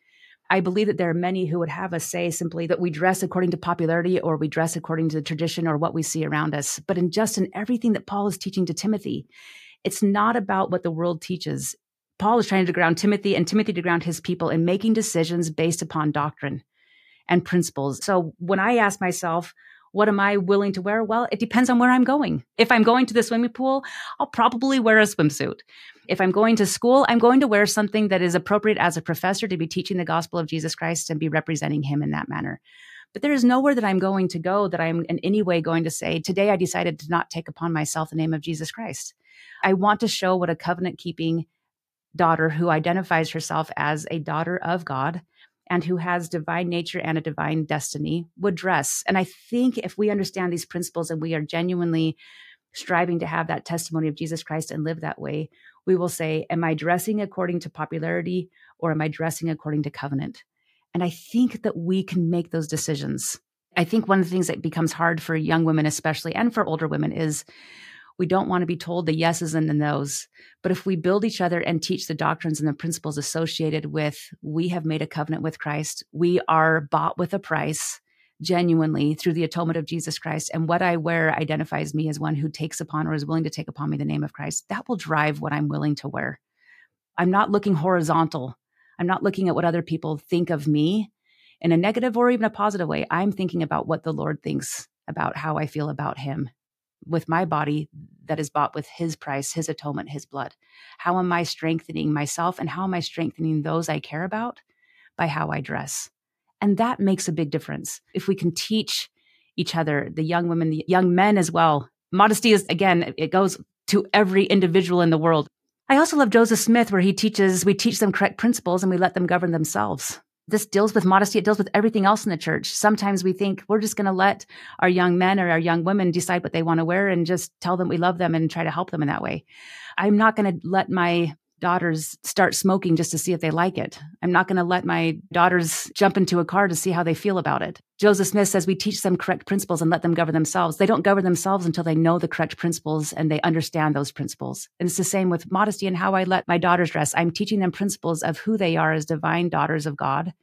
I believe that there are many who would have us say simply that we dress according to popularity or we dress according to the tradition or what we see around us. But in just in everything that Paul is teaching to Timothy, it's not about what the world teaches. Paul is trying to ground Timothy and Timothy to ground his people in making decisions based upon doctrine and principles. So when I ask myself, what am I willing to wear? Well, it depends on where I'm going. If I'm going to the swimming pool, I'll probably wear a swimsuit. If I'm going to school, I'm going to wear something that is appropriate as a professor to be teaching the gospel of Jesus Christ and be representing him in that manner. But there is nowhere that I'm going to go that I'm in any way going to say, today I decided to not take upon myself the name of Jesus Christ. I want to show what a covenant keeping daughter who identifies herself as a daughter of God and who has divine nature and a divine destiny would dress. And I think if we understand these principles and we are genuinely striving to have that testimony of Jesus Christ and live that way, we will say, Am I dressing according to popularity or am I dressing according to covenant? And I think that we can make those decisions. I think one of the things that becomes hard for young women, especially, and for older women, is we don't want to be told the yeses and the nos. But if we build each other and teach the doctrines and the principles associated with we have made a covenant with Christ, we are bought with a price genuinely through the atonement of Jesus Christ. And what I wear identifies me as one who takes upon or is willing to take upon me the name of Christ. That will drive what I'm willing to wear. I'm not looking horizontal. I'm not looking at what other people think of me in a negative or even a positive way. I'm thinking about what the Lord thinks about how I feel about him with my body that is bought with his price, his atonement, his blood? How am I strengthening myself and how am I strengthening those I care about? By how I dress. And that makes a big difference. If we can teach each other, the young women, the young men as well. Modesty is, again, it goes to every individual in the world. I also love Joseph Smith, where he teaches, we teach them correct principles and we let them govern themselves this deals with modesty. It deals with everything else in the church. Sometimes we think we're just going to let our young men or our young women decide what they want to wear and just tell them we love them and try to help them in that way. I'm not going to let my daughters start smoking just to see if they like it. I'm not going to let my daughters jump into a car to see how they feel about it. Joseph Smith says we teach them correct principles and let them govern themselves. They don't govern themselves until they know the correct principles and they understand those principles. And it's the same with modesty and how I let my daughters dress. I'm teaching them principles of who they are as divine daughters of God,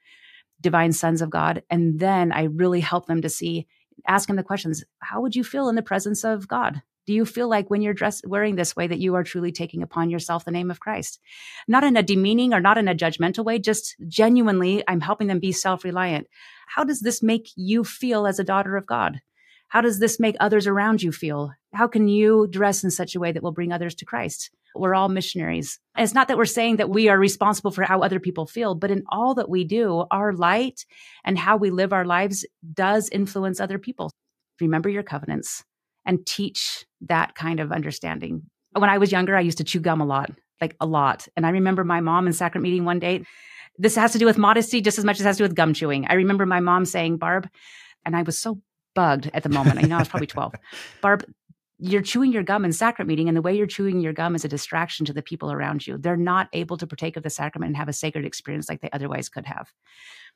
divine sons of God. And then I really help them to see, ask them the questions How would you feel in the presence of God? Do you feel like when you're dressed wearing this way that you are truly taking upon yourself the name of Christ? Not in a demeaning or not in a judgmental way, just genuinely, I'm helping them be self reliant. How does this make you feel as a daughter of God? How does this make others around you feel? How can you dress in such a way that will bring others to Christ? We're all missionaries. And it's not that we're saying that we are responsible for how other people feel, but in all that we do, our light and how we live our lives does influence other people. Remember your covenants and teach that kind of understanding. When I was younger, I used to chew gum a lot, like a lot. And I remember my mom in sacrament meeting one day. This has to do with modesty just as much as it has to do with gum chewing. I remember my mom saying, Barb, and I was so bugged at the moment. I know I was probably 12. (laughs) Barb, you're chewing your gum in sacrament meeting, and the way you're chewing your gum is a distraction to the people around you. They're not able to partake of the sacrament and have a sacred experience like they otherwise could have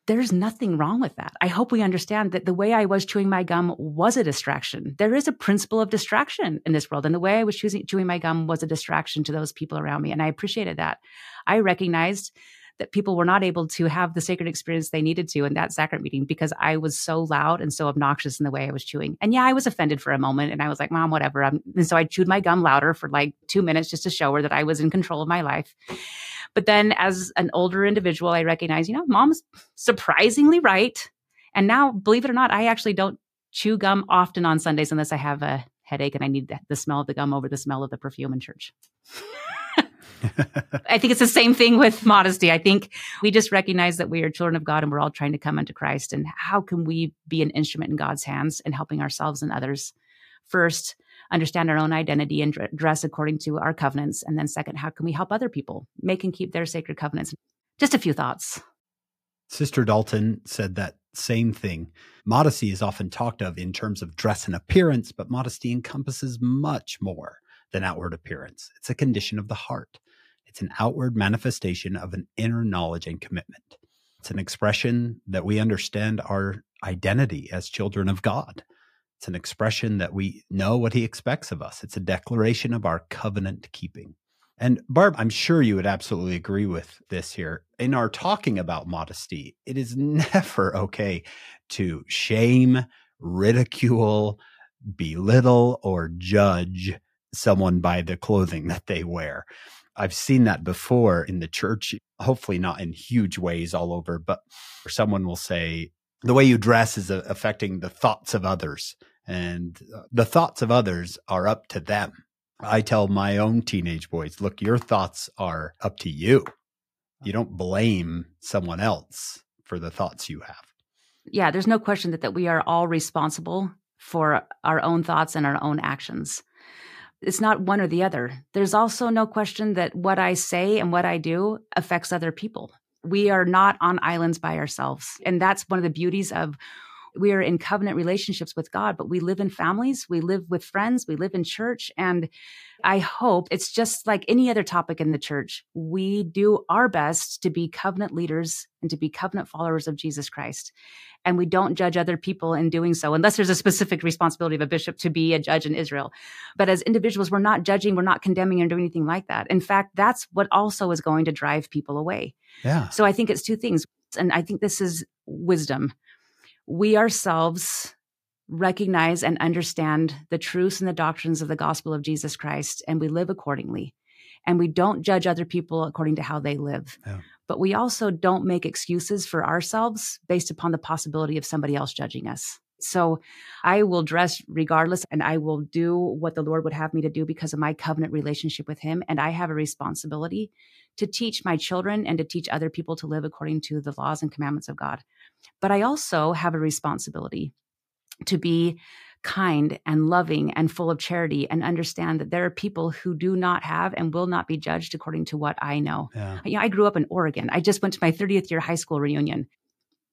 there's nothing wrong with that. I hope we understand that the way I was chewing my gum was a distraction. There is a principle of distraction in this world. And the way I was choosing, chewing my gum was a distraction to those people around me. And I appreciated that. I recognized that people were not able to have the sacred experience they needed to in that sacrament meeting because I was so loud and so obnoxious in the way I was chewing. And yeah, I was offended for a moment and I was like, Mom, whatever. Um, and so I chewed my gum louder for like two minutes just to show her that I was in control of my life. But then as an older individual, I recognize, you know, mom's surprisingly right. And now, believe it or not, I actually don't chew gum often on Sundays unless I have a headache and I need the, smell of the gum over the smell of the perfume in church. (laughs) I think it's the same thing with modesty. I think we just recognize that we are children of God and we're all trying to come unto Christ. And how can we be an instrument in God's hands and helping ourselves and others? First, understand our own identity and dress according to our covenants. And then, second, how can we help other people make and keep their sacred covenants? Just a few thoughts. Sister Dalton said that same thing. Modesty is often talked of in terms of dress and appearance, but modesty encompasses much more than outward appearance. It's a condition of the heart. It's an outward manifestation of an inner knowledge and commitment. It's an expression that we understand our identity as children of God. It's an expression that we know what he expects of us. It's a declaration of our covenant keeping. And Barb, I'm sure you would absolutely agree with this here. In our talking about modesty, it is (laughs) never okay to shame, ridicule, belittle, or judge someone by the clothing that they wear. I've seen that before in the church, hopefully not in huge ways all over, but someone will say, the way you dress is affecting the thoughts of others and uh, the thoughts of others are up to them. I tell my own teenage boys, look, your thoughts are up to you. You don't blame someone else for the thoughts you have. Yeah, there's no question that, that we are all responsible for our own thoughts and our own actions. It's not one or the other. There's also no question that what I say and what I do affects other people. We are not on islands by ourselves. And that's one of the beauties of we are in covenant relationships with God, but we live in families, we live with friends, we live in church. And I hope it's just like any other topic in the church. We do our best to be covenant leaders and to be covenant followers of Jesus Christ. And we don't judge other people in doing so, unless there's a specific responsibility of a bishop to be a judge in Israel. But as individuals, we're not judging, we're not condemning or doing anything like that. In fact, that's what also is going to drive people away. Yeah. So I think it's two things. And I think this is wisdom we ourselves recognize and understand the truths and the doctrines of the gospel of Jesus Christ, and we live accordingly. And we don't judge other people according to how they live. Yeah. But we also don't make excuses for ourselves based upon the possibility of somebody else judging us. So I will dress regardless and I will do what the Lord would have me to do because of my covenant relationship with Him. And I have a responsibility to teach my children and to teach other people to live according to the laws and commandments of God. But I also have a responsibility to be kind and loving and full of charity and understand that there are people who do not have and will not be judged according to what I know. Yeah. You know, I grew up in Oregon. I just went to my 30th year high school reunion.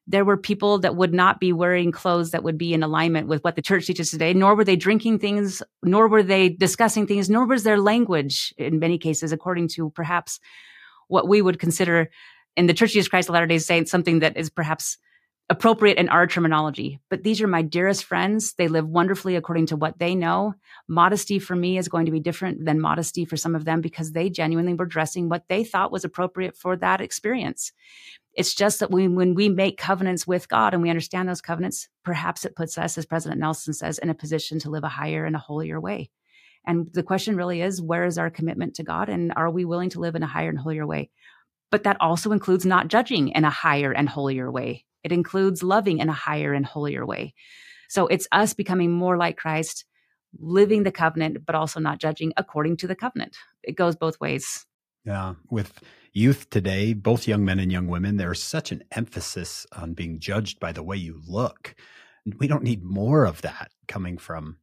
There were people that would not be wearing clothes that would be in alignment with what the church teaches today, nor were they drinking things, nor were they discussing things, nor was their language in many cases according to perhaps what we would consider in the Church of Jesus Christ of Latter day Saints something that is perhaps appropriate in our terminology. But these are my dearest friends. They live wonderfully according to what they know. Modesty for me is going to be different than modesty for some of them because they genuinely were dressing what they thought was appropriate for that experience. It's just that we, when we make covenants with God and we understand those covenants, perhaps it puts us, as President Nelson says, in a position to live a higher and a holier way. And the question really is, where is our commitment to God? And are we willing to live in a higher and holier way? But that also includes not judging in a higher and holier way. It includes loving in a higher and holier way. So it's us becoming more like Christ, living the covenant, but also not judging according to the covenant. It goes both ways. Yeah. With youth today, both young men and young women, there's such an emphasis on being judged by the way you look. We don't need more of that coming from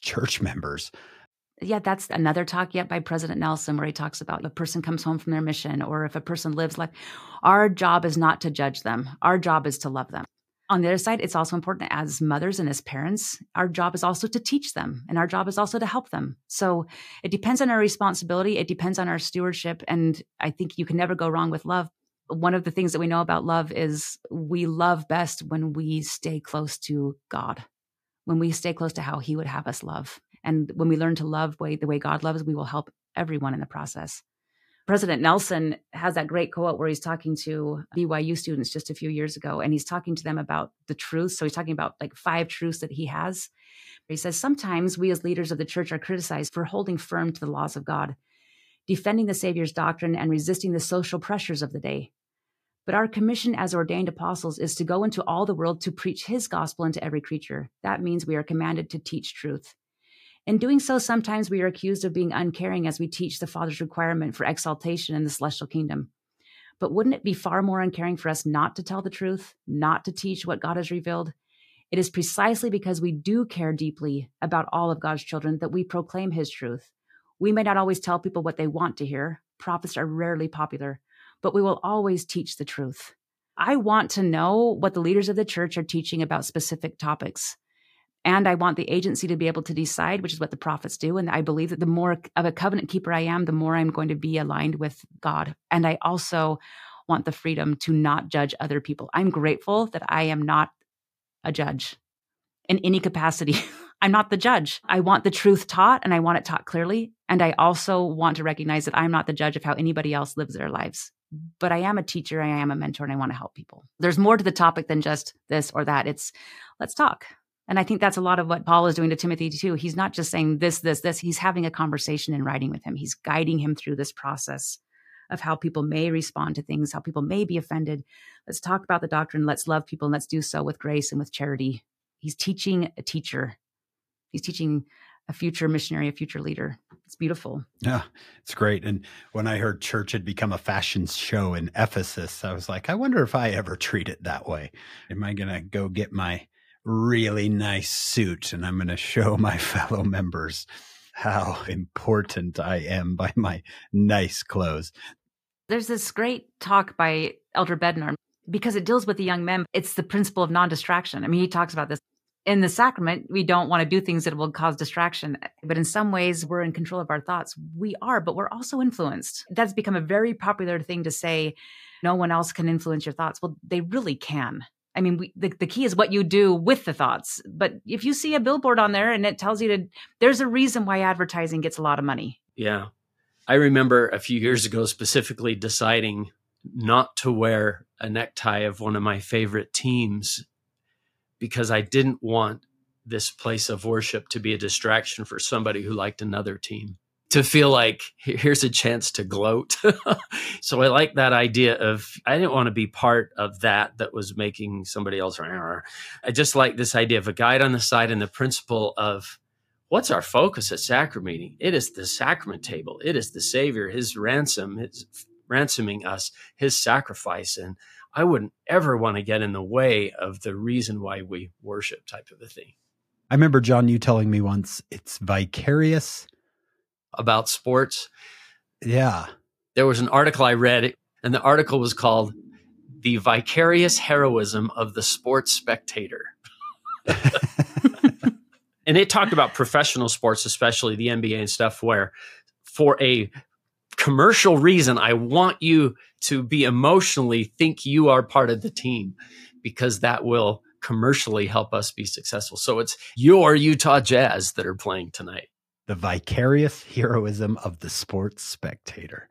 church members yeah, that's another talk yet by President Nelson where he talks about a person comes home from their mission or if a person lives like our job is not to judge them. Our job is to love them. On the other side, it's also important as mothers and as parents, our job is also to teach them and our job is also to help them. So it depends on our responsibility. It depends on our stewardship. And I think you can never go wrong with love. One of the things that we know about love is we love best when we stay close to God, when we stay close to how He would have us love. And when we learn to love way, the way God loves, we will help everyone in the process. President Nelson has that great quote where he's talking to BYU students just a few years ago, and he's talking to them about the truth. So he's talking about like five truths that he has. He says, Sometimes we as leaders of the church are criticized for holding firm to the laws of God, defending the Savior's doctrine, and resisting the social pressures of the day. But our commission as ordained apostles is to go into all the world to preach his gospel into every creature. That means we are commanded to teach truth. In doing so, sometimes we are accused of being uncaring as we teach the Father's requirement for exaltation in the celestial kingdom. But wouldn't it be far more uncaring for us not to tell the truth, not to teach what God has revealed? It is precisely because we do care deeply about all of God's children that we proclaim His truth. We may not always tell people what they want to hear, prophets are rarely popular, but we will always teach the truth. I want to know what the leaders of the church are teaching about specific topics. And I want the agency to be able to decide, which is what the prophets do. And I believe that the more of a covenant keeper I am, the more I'm going to be aligned with God. And I also want the freedom to not judge other people. I'm grateful that I am not a judge in any capacity. (laughs) I'm not the judge. I want the truth taught and I want it taught clearly. And I also want to recognize that I'm not the judge of how anybody else lives their lives. But I am a teacher, I am a mentor, and I want to help people. There's more to the topic than just this or that. It's let's talk. And I think that's a lot of what Paul is doing to Timothy too. He's not just saying this, this, this. He's having a conversation and writing with him. He's guiding him through this process of how people may respond to things, how people may be offended. Let's talk about the doctrine. Let's love people and let's do so with grace and with charity. He's teaching a teacher. He's teaching a future missionary, a future leader. It's beautiful. Yeah, it's great. And when I heard church had become a fashion show in Ephesus, I was like, I wonder if I ever treat it that way. Am I going to go get my really nice suit and I'm going to show (laughs) my fellow members how important I am by my nice clothes. There's this great talk by Elder Bednar because it deals with the young men. It's the principle of non distraction. I mean, he talks about this. In the sacrament, we don't want to do things that will cause distraction. But in some ways, we're in control of our thoughts. We are, but we're also influenced. That's become a very popular thing to say no one else can influence your thoughts. Well, they really can. I mean, we, the, the key is what you do with the thoughts. But if you see a billboard on there and it tells you to, there's a reason why advertising gets a lot of money. Yeah. I remember a few years ago specifically deciding not to wear a necktie of one of my favorite teams because I didn't want this place of worship to be a distraction for somebody who liked another team to feel like here's a chance to gloat. (laughs) so I like that idea of I didn't want to be part of that that was making somebody else. I just like this idea of a guide on the side and the principle of what's our focus at sacrament meeting? It is the sacrament table. It is the Savior, His ransom, His ransoming us, His sacrifice, and I wouldn't ever want to get in the way of the reason why we worship type of a thing. I remember John, you telling me once it's vicarious about sports. Yeah. There was an article I read, and the article was called The Vicarious Heroism of the Sports Spectator. (laughs) and it talked about professional sports, especially the NBA and stuff, where for a commercial reason, I want you to be emotionally think you are part of the team because that will commercially help us be successful. So it's your Utah Jazz that are playing tonight. The vicarious heroism of the sports spectator.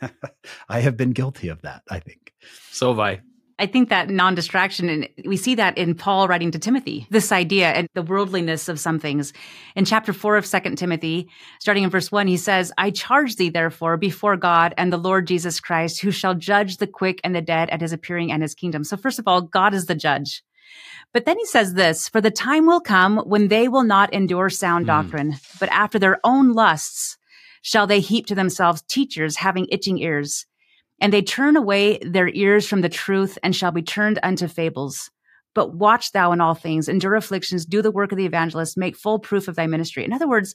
(laughs) I have been guilty of that, I think. So have I. I think that non distraction, and we see that in Paul writing to Timothy, this idea and the worldliness of some things. In chapter four of Second Timothy, starting in verse one, he says, I charge thee therefore before God and the Lord Jesus Christ, who shall judge the quick and the dead at his appearing and his kingdom. So, first of all, God is the judge. But then he says this, for the time will come when they will not endure sound mm. doctrine, but after their own lusts shall they heap to themselves teachers having itching ears and they turn away their ears from the truth and shall be turned unto fables. But watch thou in all things, endure afflictions, do the work of the evangelist, make full proof of thy ministry. In other words,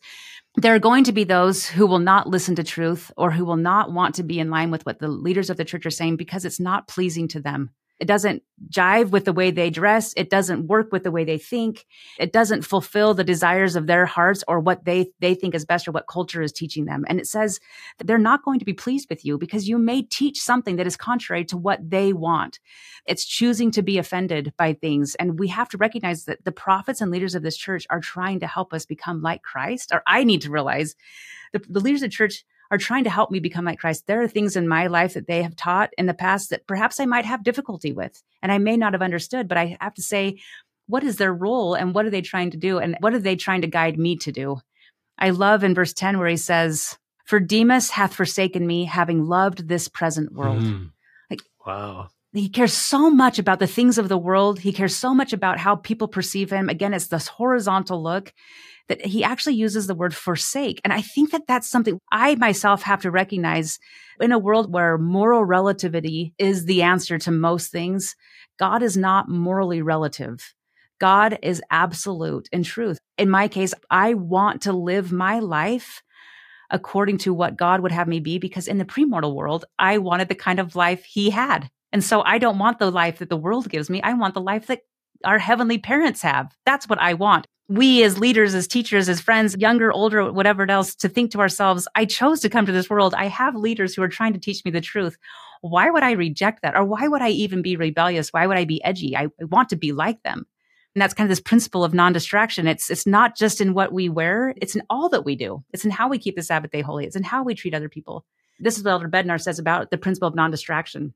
there are going to be those who will not listen to truth or who will not want to be in line with what the leaders of the church are saying because it's not pleasing to them. It doesn't jive with the way they dress. It doesn't work with the way they think. It doesn't fulfill the desires of their hearts or what they, they think is best or what culture is teaching them. And it says that they're not going to be pleased with you because you may teach something that is contrary to what they want. It's choosing to be offended by things. And we have to recognize that the prophets and leaders of this church are trying to help us become like Christ. Or I need to realize the, the leaders of the church are trying to help me become like Christ. There are things in my life that they have taught in the past that perhaps I might have difficulty with and I may not have understood, but I have to say, what is their role and what are they trying to do? And what are they trying to guide me to do? I love in verse 10 where he says, For Demas hath forsaken me, having loved this present world. Mm. Like, wow. He cares so much about the things of the world. He cares so much about how people perceive him. Again, it's this horizontal look that he actually uses the word forsake. And I think that that's something I myself have to recognize in a world where moral relativity is the answer to most things. God is not morally relative. God is absolute in truth. In my case, I want to live my life according to what God would have me be because in the premortal world, I wanted the kind of life he had. And so I don't want the life that the world gives me. I want the life that our heavenly parents have. That's what I want we as leaders, as teachers, as friends, younger, older, whatever else, to think to ourselves, I chose to come to this world. I have leaders who are trying to teach me the truth. Why would I reject that? Or why would I even be rebellious? Why would I be edgy? I, I want to be like them. And that's kind of this principle of non-distraction. It's, it's not just in what we wear. It's in all that we do. It's in how we keep the Sabbath day holy. It's in how we treat other people. This is what Elder Bednar says about the principle of non-distraction.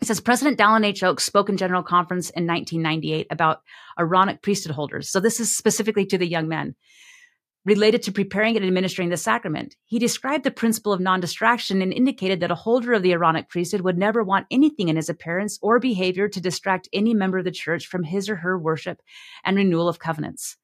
It says President Dallin H. Oaks spoke in General Conference in 1998 about Aaronic priesthood holders. So this is specifically to the young men related to preparing and administering the sacrament. He described the principle of non-distraction and indicated that a holder of the Aaronic priesthood would never want anything in his appearance or behavior to distract any member of the church from his or her worship and renewal of covenants.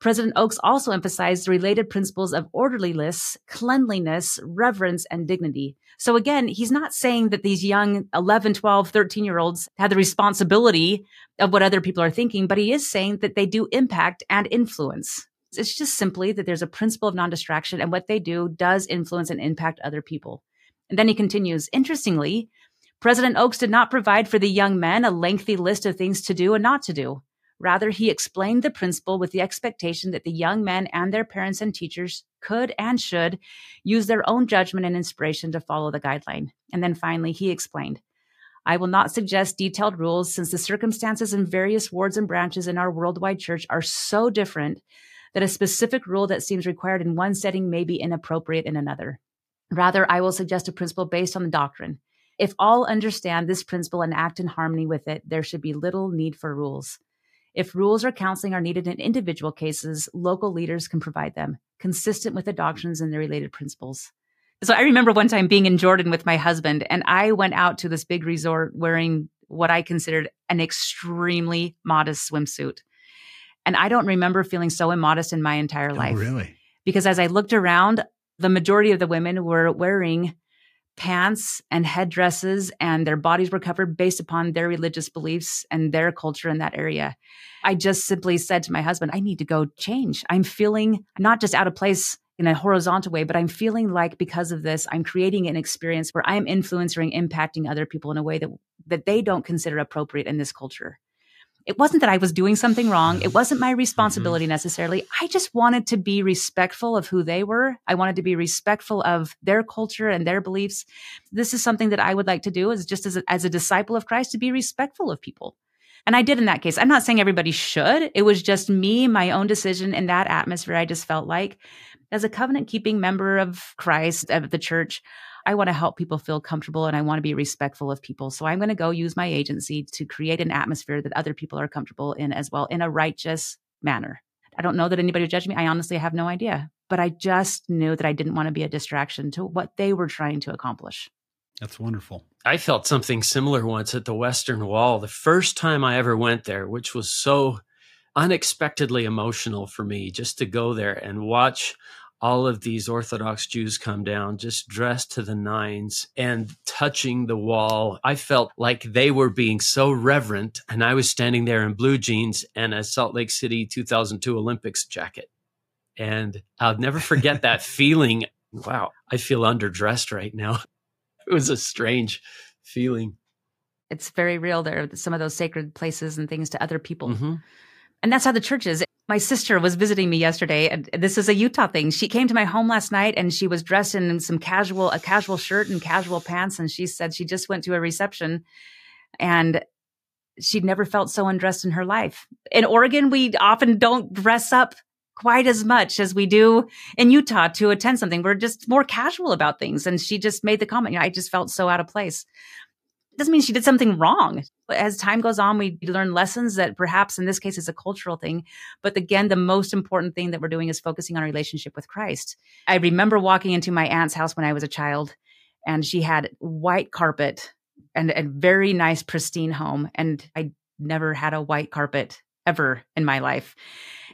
President Oaks also emphasized the related principles of orderliness, cleanliness, reverence, and dignity. So again, he's not saying that these young 11, 12, 13 year olds have the responsibility of what other people are thinking, but he is saying that they do impact and influence. It's just simply that there's a principle of non distraction and what they do does influence and impact other people. And then he continues, interestingly, President Oaks did not provide for the young men a lengthy list of things to do and not to do. Rather, he explained the principle with the expectation that the young men and their parents and teachers could and should use their own judgment and inspiration to follow the guideline. And then finally, he explained, I will not suggest detailed rules since the circumstances in various wards and branches in our worldwide church are so different that a specific rule that seems required in one setting may be inappropriate in another. Rather, I will suggest a principle based on the doctrine. If all understand this principle and act in harmony with it, there should be little need for rules. If rules or counseling are needed in individual cases, local leaders can provide them, consistent with the doctrines and the related principles. So I remember one time being in Jordan with my husband, and I went out to this big resort wearing what I considered an extremely modest swimsuit. And I don't remember feeling so immodest in my entire oh, life. really? Because as I looked around, the majority of the women were wearing pants and headdresses and their bodies were covered based upon their religious beliefs and their culture in that area. I just simply said to my husband, I need to go change. I'm feeling not just out of place in a horizontal way, but I'm feeling like because of this, I'm creating an experience where I'm influencing, impacting other people in a way that, that they don't consider appropriate in this culture. It wasn't that I was doing something wrong. It wasn't my responsibility mm-hmm. necessarily. I just wanted to be respectful of who they were. I wanted to be respectful of their culture and their beliefs. This is something that I would like to do is just as a, as a disciple of Christ to be respectful of people. And I did in that case. I'm not saying everybody should. It was just me, my own decision in that atmosphere. I just felt like as a covenant keeping member of Christ, of the church, I want to help people feel comfortable and I want to be respectful of people. So I'm going to go use my agency to create an atmosphere that other people are comfortable in as well in a righteous manner. I don't know that anybody would judge me. I honestly have no idea, but I just knew that I didn't want to be a distraction to what they were trying to accomplish. That's wonderful. I felt something similar once at the Western Wall. The first time I ever went there, which was so unexpectedly emotional for me just to go there and watch all of these Orthodox Jews come down, just dressed to the nines and touching the wall. I felt like they were being so reverent, and I was standing there in blue jeans and a Salt Lake City 2002 Olympics jacket. And I'll never forget (laughs) that feeling. Wow, I feel underdressed right now. (laughs) It was a strange feeling. It's very real there, some of those sacred places and things to other people. Mm-hmm. And that's how the church is. My sister was visiting me yesterday, and this is a Utah thing. She came to my home last night and she was dressed in some casual, a casual shirt and casual pants. And she said she just went to a reception and she'd never felt so undressed in her life. In Oregon, we often don't dress up quite as much as we do in Utah to attend something. We're just more casual about things. And she just made the comment, you know, I just felt so out of place doesn't mean she did something wrong. As time goes on, we learn lessons that perhaps in this case is a cultural thing. But again, the most important thing that we're doing is focusing on relationship with Christ. I remember walking into my aunt's house when I was a child, and she had white carpet and a very nice, pristine home. And I never had a white carpet ever in my life.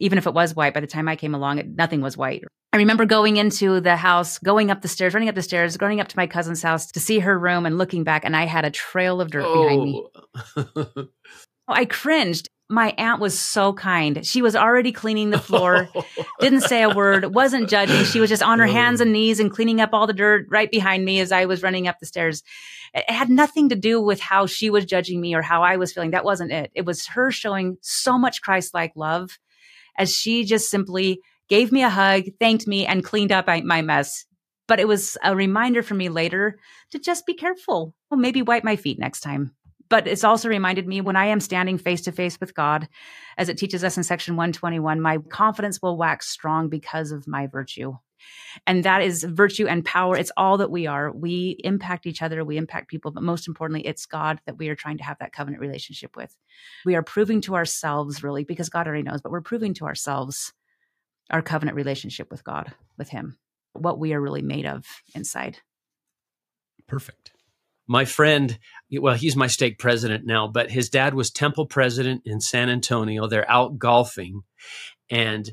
Even if it was white, by the time I came along, it, nothing was white. I remember going into the house, going up the stairs, running up the stairs, going up to my cousin's house to see her room and looking back, and I had a trail of dirt oh. behind me. Oh. (laughs) oh, I cringed. My aunt was so kind. She was already cleaning the floor, (laughs) didn't say a word, wasn't judging. She was just on her hands and knees and cleaning up all the dirt right behind me as I was running up the stairs. It had nothing to do with how she was judging me or how I was feeling. That wasn't it. It was her showing so much Christ like love as she just simply gave me a hug, thanked me, and cleaned up my mess. But it was a reminder for me later to just be careful. Well, maybe wipe my feet next time. But it's also reminded me when I am standing face to face with God, as it teaches us in section 121, my confidence will wax strong because of my virtue. And that is virtue and power. It's all that we are. We impact each other, we impact people, but most importantly, it's God that we are trying to have that covenant relationship with. We are proving to ourselves, really, because God already knows, but we're proving to ourselves our covenant relationship with God, with Him, what we are really made of inside. Perfect. My friend, well, he's my stake president now, but his dad was temple president in San Antonio. They're out golfing, and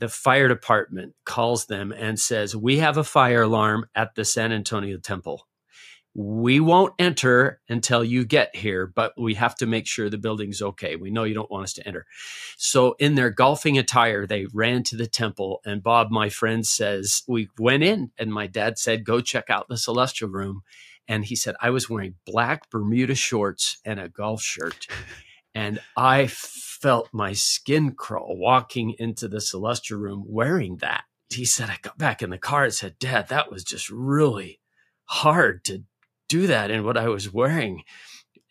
the fire department calls them and says, We have a fire alarm at the San Antonio temple we won't enter until you get here, but we have to make sure the building's okay. We know you don't want us to enter. So, in their golfing attire, they ran to the temple. And Bob, my friend, says, We went in, and my dad said, Go check out the celestial room. And he said, I was wearing black Bermuda shorts and a golf shirt. And I felt my skin crawl walking into the celestial room wearing that. He said, I got back in the car and said, Dad, that was just really hard to do that in what I was wearing.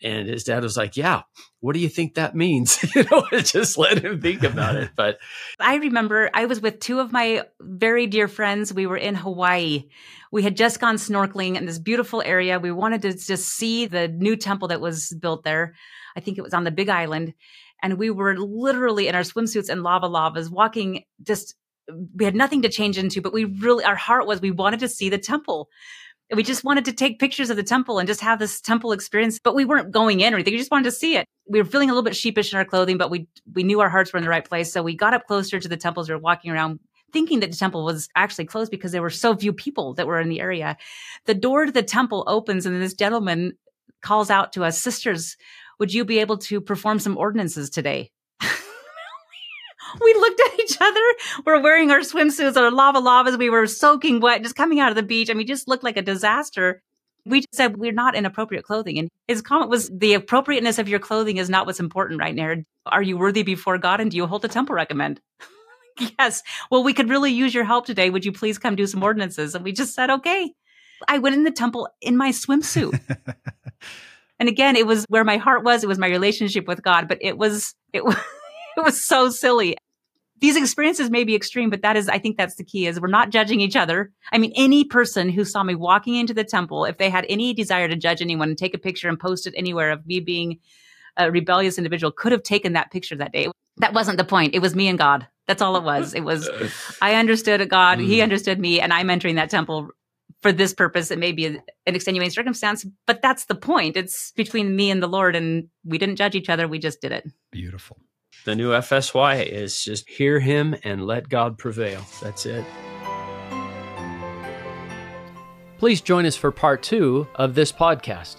And his dad was like, Yeah, what do you think that means? (laughs) you know, just let him think about it. But I remember I was with two of my very dear friends. We were in Hawaii. We had just gone snorkeling in this beautiful area. We wanted to just see the new temple that was built there. I think it was on the big island. And we were literally in our swimsuits and lava lavas walking just we had nothing to change into, but we really, our heart was we wanted to see the temple we just wanted to take pictures of the temple and just have this temple experience, but we weren't going in or anything. We just wanted to see it. We were feeling a little bit sheepish in our clothing, but we we knew our hearts were in the right place. So we got up closer to the temples. We were walking around thinking that the temple was actually closed because there were so few people that were in the area. The door to the temple opens and this gentleman calls out to us, sisters, would you be able to perform some ordinances today? (laughs) we looked at each other. We're wearing our swimsuits, our lava lavas. We were soaking wet, just coming out of the beach. I mean, just looked like a disaster. We just said we're not in appropriate clothing. And his comment was the appropriateness of your clothing is not what's important right now. Are you worthy before God and do you hold a temple recommend? (laughs) yes. Well, we could really use your help today. Would you please come do some ordinances? And we just said, okay. I went in the temple in my swimsuit. (laughs) and again, it was where my heart was. It was my relationship with God, but it was, it was, it was so silly. These experiences may be extreme, but that is, I think that's the key is we're not judging each other. I mean, any person who saw me walking into the temple, if they had any desire to judge anyone and take a picture and post it anywhere of me being a rebellious individual could have taken that picture that day. That wasn't the point. It was me and God. That's all it was. It was, (laughs) I understood God, He mm. understood me, and I'm entering that temple for this purpose. It may be an extenuating circumstance, but that's the point. It's between me and the Lord, and we didn't judge each other. We just did it. Beautiful. The new FSY is just hear Him and let God prevail. That's it. Please join us for part two of this podcast.